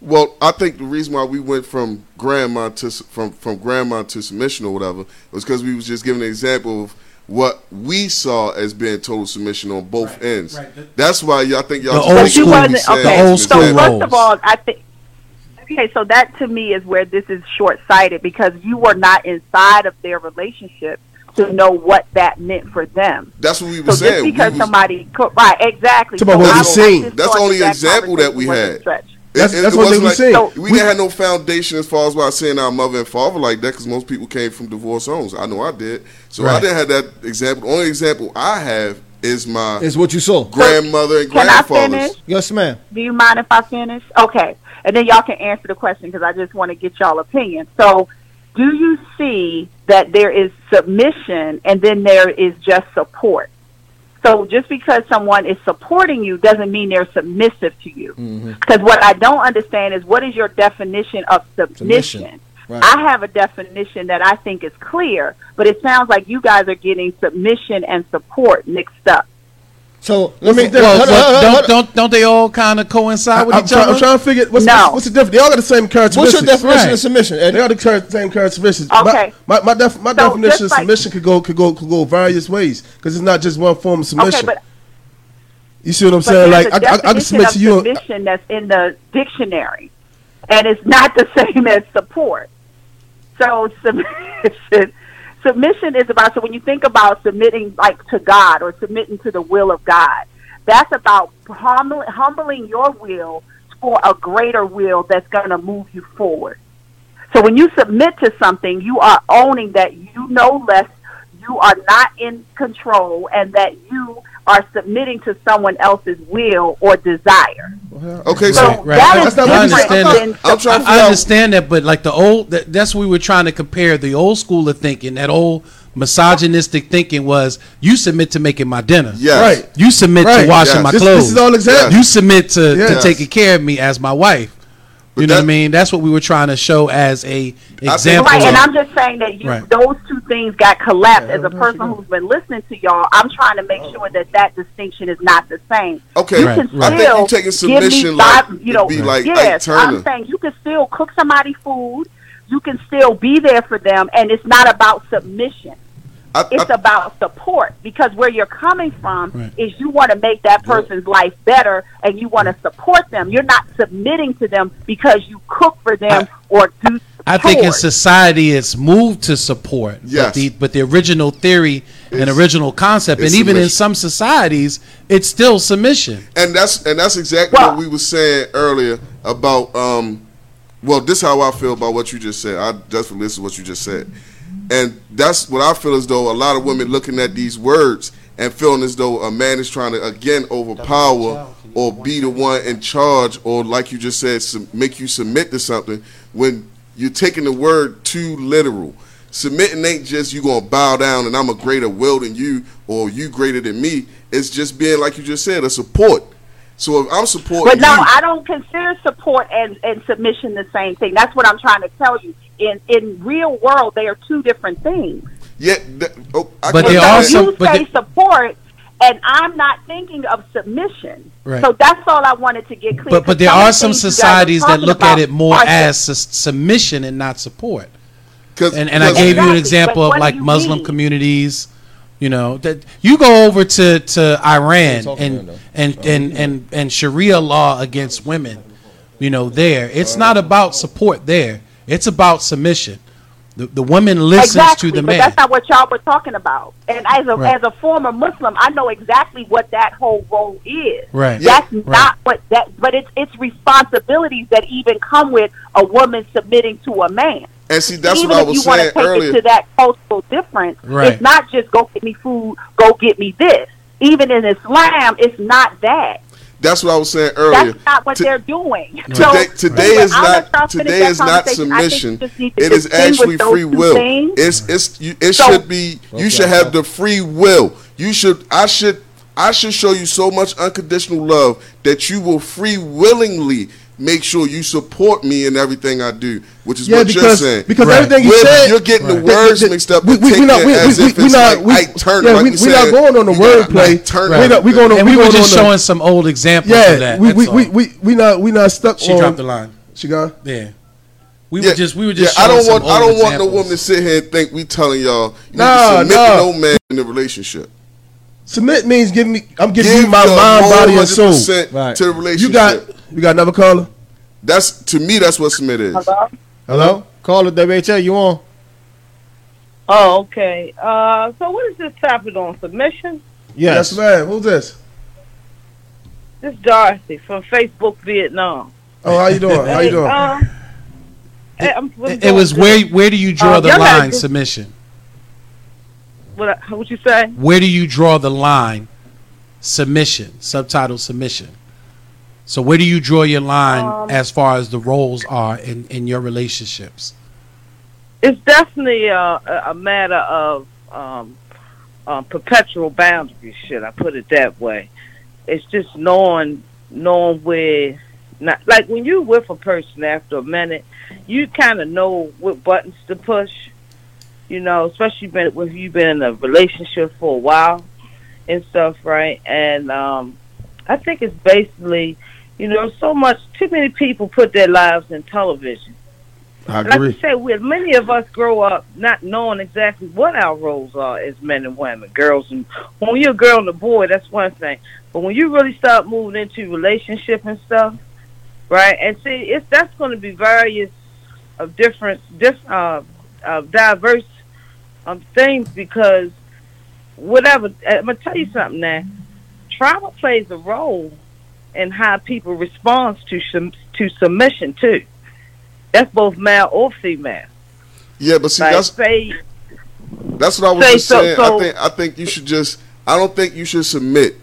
Well, I think the reason why we went from grandma to from from grandma to submission or whatever was because we was just giving an example of what we saw as being total submission on both ends. right. The- That's why y'all think y'all The old But think you school, what wasn't okay. the old was so first of all, I think okay. So that to me is where this is short sighted because you were not inside of their relationship to know what that meant for them. That's what we So were just saying. We because was- somebody co- right exactly. So what I- we seen. That's the only that example that we conversation was a had. That's- it, that's it one wasn't thing we like, seen. So- we didn't have no foundation as far as why saying our mother and father like that because most people came from divorced homes. I know I did. So I didn't have that example. The only example I have is my Is what you saw. grandmother and Can I grandfather's. finish? Yes, ma'am. Do you mind if I finish? Okay. And then y'all can answer the question because I just want to get y'all opinion. So, do you see that there is submission and then there is just support? So, just because someone is supporting you doesn't mean they're submissive to you. Mm-hmm. Because what I don't understand is what is your definition of submission? Submission. Right. I have a definition that I think is clear, but it sounds like you guys are getting submission and support mixed up. So let me. Well, difference? hold on, well, hold on, don't, don't don't they all kind of coincide with I'm, each try, other? I'm trying to figure what's, No. what's, what's the difference. They all got the same What's your definition Right. of submission? They Eddie? all the char- same characteristics. Okay. My my, my, def, my So definition just of like- submission could go could go could go various ways because it's not just one form of submission. Okay, but you see what I'm but saying? there's Like a I, I, I can definition submit of to you. submission that's in the dictionary, and it's not the [laughs] same as support. So submission, submission is about. So when you think about submitting, like to God or submitting to the will of God, that's about humble, humbling your will for a greater will that's going to move you forward. So when you submit to something, you are owning that you know less, you are not in control, and that you are submitting to someone else's will or desire. Okay, So so Right. that I- is I different understand that. I'm trying I, to I figure out- understand that, but like the old, that, that's what we were trying to compare. The old school of thinking, that old misogynistic thinking was, you submit to making my dinner. Yes. Right. You submit Right. to washing Yes. my This, clothes. this is all examples. You submit to, Yes. to taking care of me as my wife. You know what I mean? That's what we were trying to show as a example. Right, and I'm just saying that you, Right. those two things got collapsed. As a person who's been listening to y'all, I'm trying to make oh. sure that that distinction is not the same. Okay, you Right, can right. I still think you taking give me submission five- like you know, be like yes, Ike Turner. I'm saying you can still cook somebody food. You can still be there for them, and it's not about submission. I, It's I, about support because where you're coming from Right. is you want to make that person's life better and you want to support them. You're not submitting to them because you cook for them or do. I think in society it's moved to support. Yes. But the, but the original theory and original concept, and it's even in some societies, it's still submission. and that's and that's exactly Well- what we were saying earlier about um well this is how I feel about what you just said. I definitely listen to what you just said. And that's what I feel as though a lot of women looking at these words and feeling as though a man is trying to again overpower or be the one in charge or like you just said sub- make you submit to something when you're taking the word too literal. Submitting ain't just you gonna bow down and I'm a greater will than you or you greater than me. It's just being like you just said, a support. So if I'm supporting But no, you, I don't consider support and, and submission the same thing. That's what I'm trying to tell you. In in real world, they are two different things. yeah, that, oh, I But can they so are you some- but say they- support, and I'm not thinking of submission. Right. So that's all I wanted to get clear. But but 'cause there are some things you guys are societies that look at it more as sus- submission and not support. 'Cause- And and I 'cause- gave you an example of like Muslim mean? communities. You know that you go over to to Iran talking and and and and and Sharia law against women. You know there it's not about support there. It's about submission. The the woman listens exactly, to the but man. that's not what y'all were talking about. And as a Right. as a former Muslim, I know exactly what that whole role is. Right. That's Yeah. not what that, but it's it's responsibilities that even come with a woman submitting to a man. and see, that's even what I was saying Even if you want to take earlier. it to that cultural difference, Right. it's not just go get me food, go get me this. Even in Islam, it's not that. That's what I was saying earlier. That's not what To- they're doing. Today, today anyway, is I'll let y'all not today that is not conversation. I submission. just need to It is actually free will. things. It's it's you, it So- should be you should have the free will. You should I should I should show you so much unconditional love that you will free willingly make sure you support me in everything I do, which is Yeah, what you're because saying. because Right. everything you When said, you're getting the words the- the- mixed up. We, we, we taking not it we, as we, if we it's not like we, Ike Turner, yeah, like we, you we not going on the wordplay. Ike Turner. We not we going on and we we were going just on showing some old examples the, of yeah that. we, we, we we we not we not stuck she on dropped the line. she gone Yeah. We Yeah, were just we were just yeah, I don't want I don't want no woman to sit here and think we telling y'all you Nah, need to submit nah. no man in the relationship. Submit means give me I'm giving Give you my your mind body and soul 100% Right. to the relationship. you got you got another caller that's to me. That's what submit is. Hello? hello Call it WHL. You on? Oh, okay. Uh, so what is this topic on submission? yes, Yes. man who's this This is Darcy from Facebook Vietnam. oh how you doing how you doing Uh, hey, I'm, I'm It, it was doing where good. where do you draw Um, the y'all gotta line do- submission? What, I- what you say? Where do you draw the line submission? Subtitle submission. So where do you draw your line Um, as far as the roles are in, in your relationships? It's definitely a, a a matter of um, um, perpetual boundaries. Should I put it that way? It's just knowing knowing where. Not like when you're with a person after a minute, you kind of know what buttons to push. You know, especially been, when you've been in a relationship for a while. and stuff, right? And um, I think it's basically, you know, so much. Too many people put their lives in television. I agree. Like you say, we many of us grow up not knowing exactly what our roles are as men and women, girls and when you're a girl and a boy, that's one thing. But when you really start moving into relationship and stuff, right? And see, it's that's going to be various of different, diff, uh, uh, diverse um, things because whatever. I'm gonna tell you something now. Trauma plays a role in how people respond to sum, to submission too. That's both male or female. Yeah, but see, Like that's say, That's what I was Say just so- saying. so- I think I think you should just. I don't think you should submit.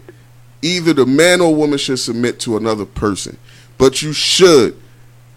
Either the man or woman should submit to another person, but you should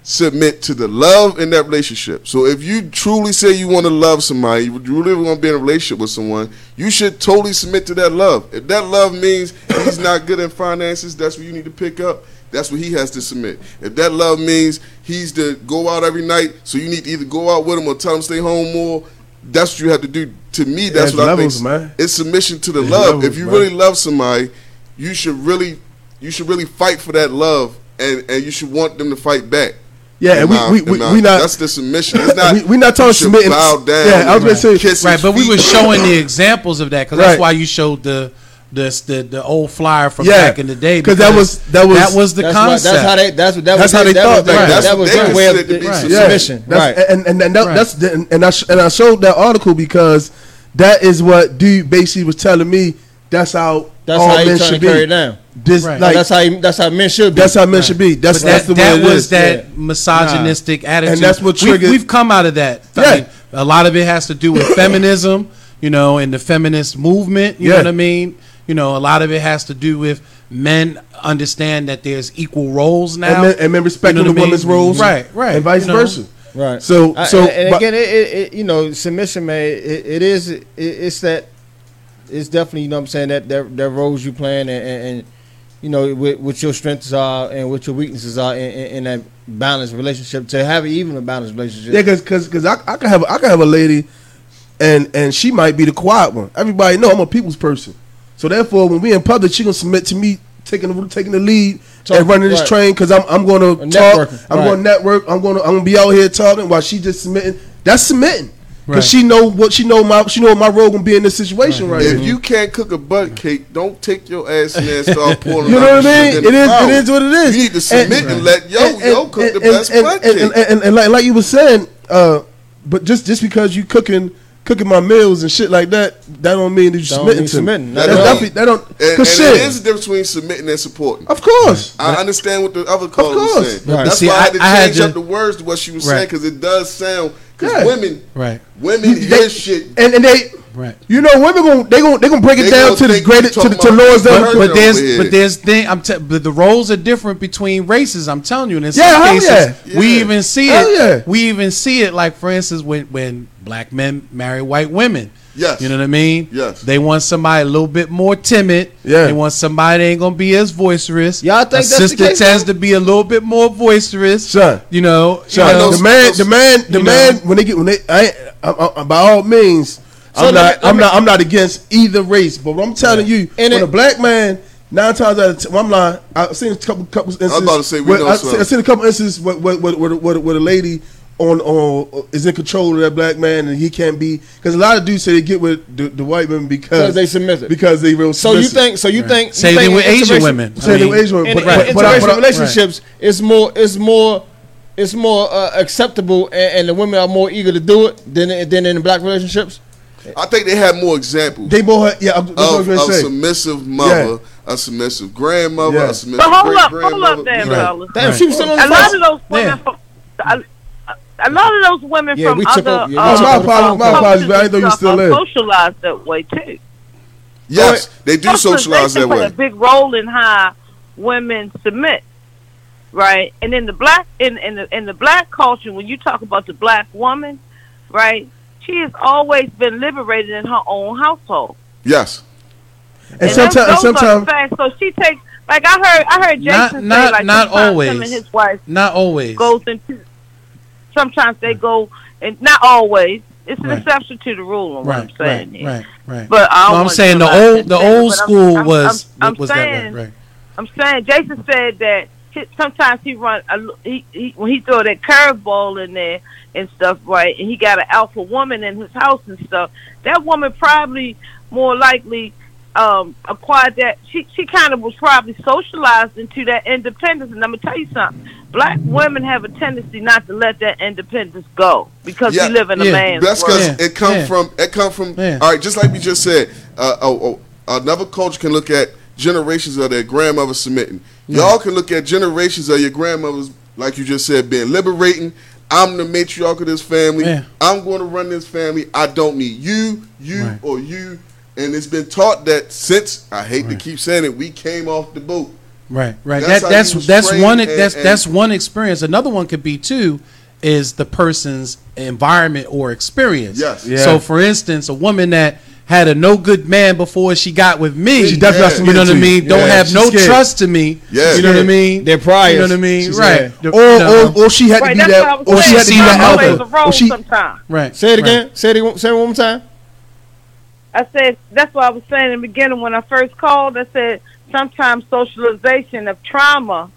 submit to the love in that relationship. So if you truly say you want to love somebody, you really want to be in a relationship with someone, you should totally submit to that love. If that love means he's not good in finances, that's what you need to pick up. That's what he has to submit. If that love means he's to go out every night, so you need to either go out with him or tell him to stay home more. That's what you have to do. To me, that's There's what levels, I think. man. It's submission to the There's love. levels, if you man. really love somebody, you should really, you should really fight for that love, and and you should want them to fight back. Yeah, and we my- we, in we, my- we not That's the submission. It's [laughs] not. we, we not talking you should submitting. Bow down. Yeah, I was gonna say Right, his but we were showing the [laughs] examples of that because Right. that's why you showed the the the, the old flyer from Yeah, back in the day 'cause that was- that was- that was the That's, why, concept. that's how they. That's what that That's was. how they that thought Was, back that, then. that was what their way of considered to be right. submission. That's, right. And and, and, that, Right. that's the, and I sh- and I showed that article because that is what dude basically was telling me. That's how That's all how men you should to carry it be. down. This Right. like that's how you, that's how men should be. that's how men should be. That's But that's that, the way that it was is. that Yeah. misogynistic attitude, And that's what We've- triggered- We've, come out of that. I Yeah. mean, a lot of it has to do with feminism, you know, and the feminist movement. You Yeah. know what I mean? You know, a lot of it has to do with men understand that there's equal roles now, and men, and men respecting You know the I mean? woman's roles, right? Right, and vice you know. versa. Right. So I- so and, and again, it, it, it, you know, submission, man. It, it is. It, it's that. It's definitely, you know, what I'm saying that that, that roles you playing, and, and, and you know, what, what your strengths are and what your weaknesses are in, in, in that balanced relationship. To have even a balanced relationship. Yeah, because cause, 'cause I, I can have I can have a lady, and and she might be the quiet one. Everybody know I'm a people's person, so therefore when we in public, she gonna submit to me taking the taking the lead Talk- and running this right. train because I'm I'm going to talk. I'm right. going to network. I'm going to I'm to be out here talking while she just submitting. That's submitting Right. because she know what she know my she know my role gonna be in this situation right, If here. you can't cook a butt cake, don't take your ass in there and start [laughs] pouring. You know what I mean? in It the is. foul. It is what it is. You need to submit and, let yo and- yo and- cook the and- best and, butt and, cake. and, and, and like, like you were saying, uh, but just just because you cooking cooking my meals and shit like that, that don't mean that you Don't submitting to me. submitting. That's That don't- that don't. and, and shit, is a difference between submitting and supporting. of course. I understand what the other caller was course. saying. Right. That's See, why I had to I- I had change to- up the words to what she was saying because it does sound. Because Yeah. women, Right, women They- hear shit. and and they, right. you know, women gonna they gonna they gonna break it They down gonna the greatest to the to lowest level. her. But there's over but there's thing I'm t- but the roles are different between races. I'm telling you, and in Yeah, some hell cases yeah. we Yeah. even see Hell it. yeah. We even see it, like for instance, when when black men marry white women. Yes. You know what I mean? Yes. They want somebody a little bit more timid. Yeah. They want somebody that ain't gonna be as boisterous. Y'all think a that's the sister case, tends though? to be a little bit more boisterous. Son. You know. you Son, know, the man, the man, the man. know. When they get when they, I, ain't- I, I, by all means, So I'm not, me- I'm not, I'm not against either race. But what I'm telling you, And when it- a black man, nine times out of ten, well, I'm lying. I've seen a couple, couple instances. I'm about to say, we where- know I've seen, I've seen a couple instances where, where, where, where, where, where the lady on on is in control of that black man and he can't be because a lot of dudes say they get with the, the white women because Because they submissive. because they real So you think? So you think? Same you thing with Asian women. I Same thing with Asian women, but, in but, but, but I- relationships, it's more. It's more. It's more uh, acceptable, and, and the women are more eager to do it than than in black relationships. I think they have more examples they both yeah. That's what I was of, gonna of say. submissive mother, a submissive grandmother, Yeah. a submissive But hold great up, hold grandmother. up there, You fellas. Damn, Right. she was still on the A lot of those women Yeah. from a, a lot of those women Yeah, from other over- yeah, uh, my apologies, my apologies, but I didn't know you cultures still and are socialized that way too. Yes, they do socialize that way. a big role in how women submit, right? And in the black in in the in the black culture, when you talk about the black woman, right? She has always been liberated in her own household. Yes. and And sometimes, those sometimes, facts. So she takes like I heard I heard Jason Not- say not- like not sometimes always. him and his wife Not always. goes into. Sometimes they go and not always. it's an Right. exception to the rule. On what I'm Right, saying right, right, right. But I don't No, I'm saying the old the old school I'm- was I'm, I'm was saying, way, right? I'm saying Jason said that he, sometimes he run a, l- he, he when he throw that curveball in there and stuff, right? And he got an alpha woman in his house and stuff. That woman probably more likely um acquired that. She she kind of was probably socialized into that independence. And I'm gonna tell you something: black women have a tendency not to let that independence go because Yeah. we live in a Yeah. man's That's because Yeah, it come yeah. from it come from Yeah. all right. Just like we just said, uh, oh, oh, another culture can look at generations of their grandmothers submitting. Y'all can look at generations of your grandmothers, like you just said, being liberating. I'm the matriarch of this family. Yeah. I'm going to run this family. I don't need you, you, Right. or you. And it's been taught that since I hate to keep saying it, we came off the boat. Right, right. That's that that's that's one and- that's and- that's one experience. Another one could be too is the person's environment or experience. Yes. Yeah. So, for instance, a woman that had a no good man before she got with me, She definitely Yeah. you know what I mean. you. Don't Yeah, have she's no scared. trust to me. Yeah. you know what I mean. They're priors. You know what I mean. She's right. Or, you or, or she had to be that's that, was or she had to be seen that the always alpha, a role or she, sometimes. right. Say it right. again. Say it. Say it one more time. I said that's what I was saying in the beginning when I first called. I said sometimes socialization of trauma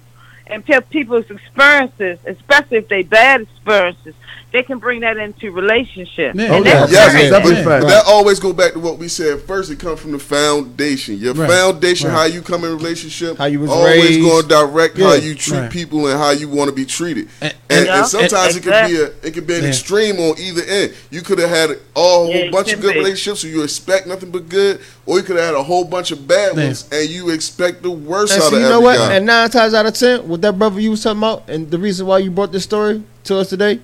and people's experiences, especially if they bad experiences, they can bring that into relationships. Yeah. Oh, and Oh, that's yeah. Yes, very Yeah. but, definitely but fact. that always go back to what we said first. It comes from the foundation. Your Right. foundation, Right. how you come in relationship, How you was always raised. going to direct how you treat Right. people and how you want to be treated. And- And, and- and, Yeah. sometimes it could be a it could be an Yeah. extreme on either end. You could have had a whole Yeah, bunch of good be. relationships, so you expect nothing but good, or you could have had a whole bunch of bad Yeah. ones, and you expect the worst And out see, of you every know what? guy. And nine times out of ten, what that brother you was talking about, and the reason why you brought this story to us today,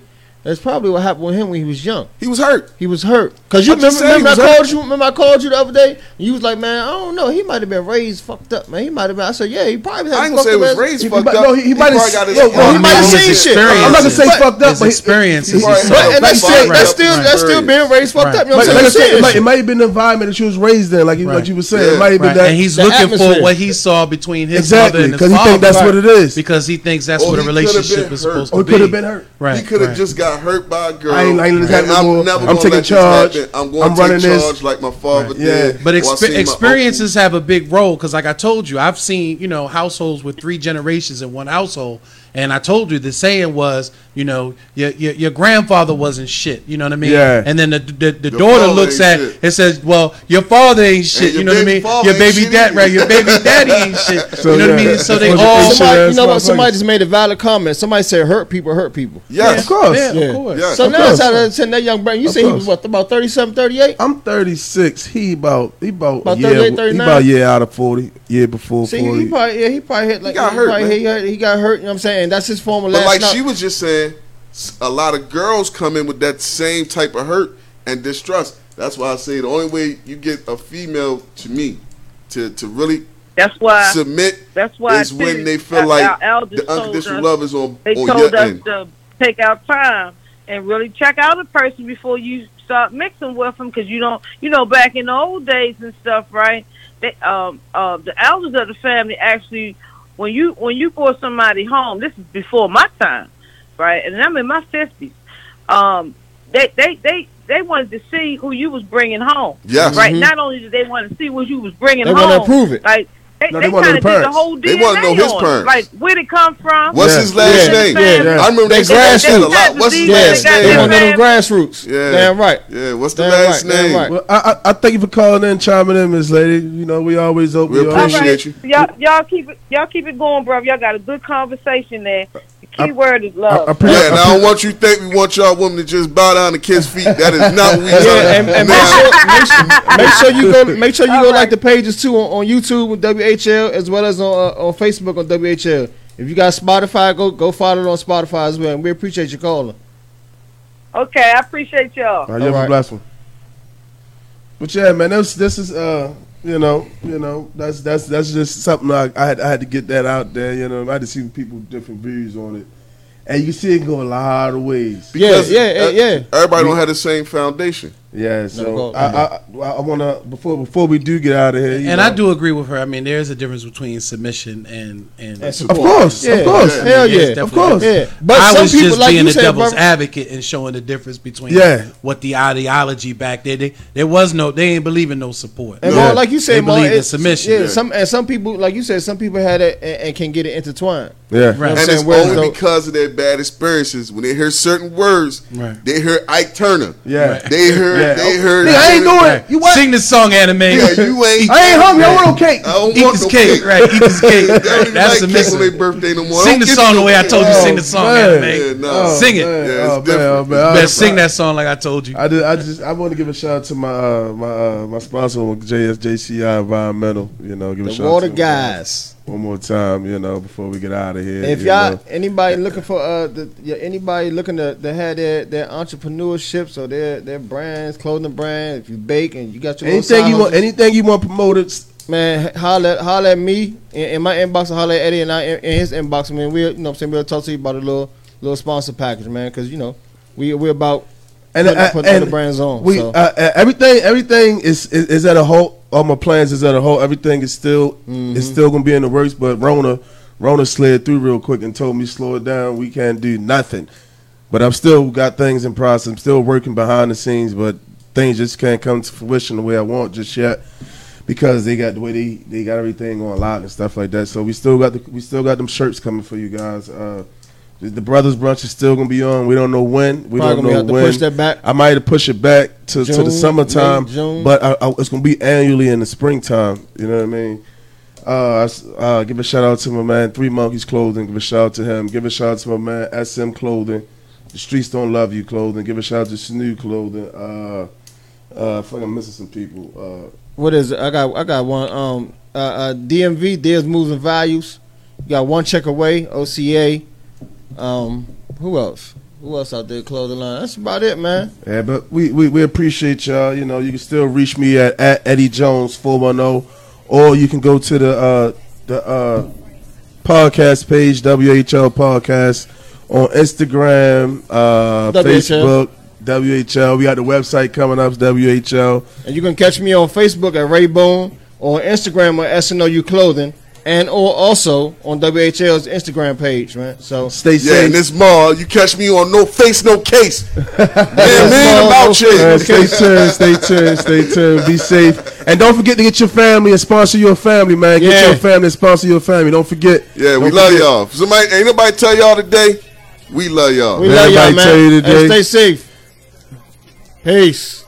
that's probably what happened with him when he was young. he was hurt. He was hurt. Cause you I'm remember, saying remember I he was called you. Remember I called you the other day. And you was like, man, I don't know. He might have been raised fucked up, man. He might have been. I said, yeah, he probably. Had I ain't gonna say it was raised He- fucked but up. no, he- he might have- probably got his yo, well, he might have seen shit. I'm not gonna say But- fucked up, but he- experiences. he probably he had And that's still that's still that's still being raised fucked up. You know what I I'm saying? it might, have been the environment that she was raised in, like you, like you were saying. It might have been that. and he's looking for what he saw between his mother and his because he father think that's what it is. because he thinks that's what a relationship is supposed Or to he be. could have been hurt. Right. he could have just got hurt by a girl. I ain't, I ain't and I'm go. never I'm gonna taking let this charge. happen. I'm going I'm to running take this. charge like my father Yeah. did. But or I expe- seen my experiences have a big role because, like I told you, I've seen you know households with three generations in one household, and I told you the saying was, you know, your your, your grandfather wasn't shit. You know what I mean? Yeah. And then the the, the daughter looks at shit. and says, well, your father ain't shit. You know what I mean? Your baby dad, right? Your baby daddy ain't shit. [laughs] So, you know what I mean? So they all Somebody, you know what? Somebody just made a valid comment. Somebody said, "Hurt people, hurt people." Yes. Of course. Yeah, Yeah. of course. Yes. So Of now course. it's out of ten. That young brother, you Of say he was what about 37, 38? I'm 36. He about he about, About a year, 38, he about a year out of 40. Year before See, 40. he probably yeah, he probably hit like he got hurt, hit- he got hurt. You know what I'm saying? That's his form of But like night. she was just saying, a lot of girls come in with that same type of hurt and distrust. That's why I say the only way you get a female to me to to really That's why. submit That's why is when they our- feel like our elders the told unconditional us- love is on, They on told your us end. to take our time and really check out a person before you start mixing with them because you don't, you know, back in the old days and stuff, right? They, um, uh, the elders of the family actually, when you when you brought somebody home, this is before my time, right? And I'm in my fifties. Um, they they they they wanted to see who you was bringing home, Yes. right? Mhm. Not only did they want to see what you was bringing They home, wanna prove it. Like they, No, they, they wanna kind know of the did the whole DNA They wanna know his on parents. Like where did it come from? What's Yeah. his last Yeah. name? Yeah. Yeah. I remember they, They said that grassroots. a lot. What's his Yeah, last they got They name? want to know Yeah. grassroots. Yeah. Damn right. Yeah, what's the Damn last right, name? right. Well, I, I, I thank you for calling in, chiming in, Miss Lady. You know, we always open. We we All always- appreciate right. you. Y'all, y'all keep it. Y'all keep it going, bro. Y'all got a good conversation there. The key word is I, love. I Yeah, and I don't want you think we want y'all women to just bow down to kiss feet. That is not what we Yeah, and, and make, sure, make, sure, make sure you go. Make sure you All go right. like the pages too on, on YouTube with WHL as well as on uh, on Facebook on WHL. If you got Spotify, go go follow it on Spotify as well. And we appreciate you calling. okay, I appreciate y'all. All right, you have All a blessed one. But yeah, man, this this is uh, you know, you know, that's that's that's just something I, I had I had to get that out there. You know, I had to see people different views on it, and you see it go a lot of ways. Yeah, because, yeah, uh, yeah. Everybody don't have the same foundation. Yeah, so go- I, I, I, I want to before before we do get out of here. And know- I do agree with her. I mean, there is a difference between submission and and. And Of course, Yeah. of course. Yeah. Hell There's yeah. Of course. Yeah. But I some was people, just like being you the said, devil's brother- advocate and showing the difference between Yeah. what the ideology back there. They, there was no, they ain't believe in no support. And Yeah. Mo, like you said, They Mo, believe in it's- submission. Yeah, Yeah. some and some people, like you said, some people had it and, and can get it intertwined. Yeah, Right. You know what I'm And saying? it's Whereas only though- because of their bad experiences. When they hear certain words, Right. they hear Ike Turner. yeah. Right. They heard. Yeah. They heard. Nigga, I ain't doing Right. it. You what? Sing the song, Anna Mae. Yeah, you ain't. I ain't hungry. I want no cake. I don't Eat want this no cake, right? Eat this cake. [laughs] They don't even That's like a cake on their birthday no more. Sing the song the way I told you. Oh, Sing the song, man. Yeah, Anna Mae. no. Sing it. Yeah, it's oh, different. oh, man. Better sing that song like I told you. I did. I just. I want to give a shout out to my uh, my uh, my sponsor, JSJCI Environmental. You know, give a The shout out water to them guys. One more time. You know, before we get out of here. If y'all know. anybody looking for uh the yeah, anybody looking to, to have their their entrepreneurships or their their brands, clothing brand, if you bake and you got your anything you want, anything you want promoted, man, holler holler at me in, in my inbox or holler at Eddie and I in, in his inbox. Man, we you know I'm saying we'll talk to you about a little little sponsor package, man, because you know we we're about and putting, uh, putting and other brands on. we so. uh, uh, everything everything is, is is at a halt. All my plans is at a halt. Everything is still Mm-hmm. is still gonna be in the works. But Rona Rona slid through real quick and told me slow it down. We can't do nothing. But I've still got things in process. I'm still working behind the scenes, but things just can't come to fruition the way I want just yet because they got the way they, they got everything on lock and stuff like that. So we still got the we still got them shirts coming for you guys. Uh, the, the brothers brunch is still gonna be on. We don't know when. We Probably don't know when. push that back. I might have push it back to, to the summertime, June. but I, I, it's gonna be annually in the springtime. You know what I mean? Uh, uh, give a shout out to my man Three Monkeys Clothing. Give a shout out to him. Give a shout out to my man SM Clothing. The Streets Don't Love You Clothing. Give a shout out to Snoo Clothing. Uh, uh, fuck, I'm missing some people. Uh, What is it? I got I got one. Um, uh, uh, DMV, Deals Moves and Values. You got one check away. OCA. Um, who else? Who else out there? Clothing line. That's about it, man. Yeah, but we, we, we appreciate y'all. You know, you can still reach me at, at Eddie Jones four one zero, or you can go to the uh, the uh, podcast page WHL Podcast on Instagram, uh, WHL. Facebook, WHL. We got the website coming up, WHL. And you can catch me on Facebook at Ray Boone or Instagram at SNOU Clothing, and or also on WHL's Instagram page, man. So Stay safe. Yeah, safe. this mall, you catch me on No Face, No Case. man, man, mall, about no you. Uh, stay tuned, stay tuned, stay tuned. Be safe, and don't forget to get your family and sponsor your family, man. Get Yeah. your family and sponsor your family. Don't forget. Yeah, we Don't love forget. y'all. Somebody, ain't nobody tell y'all today. We love y'all. we Man, love y'all, man. tell you And stay safe. Peace.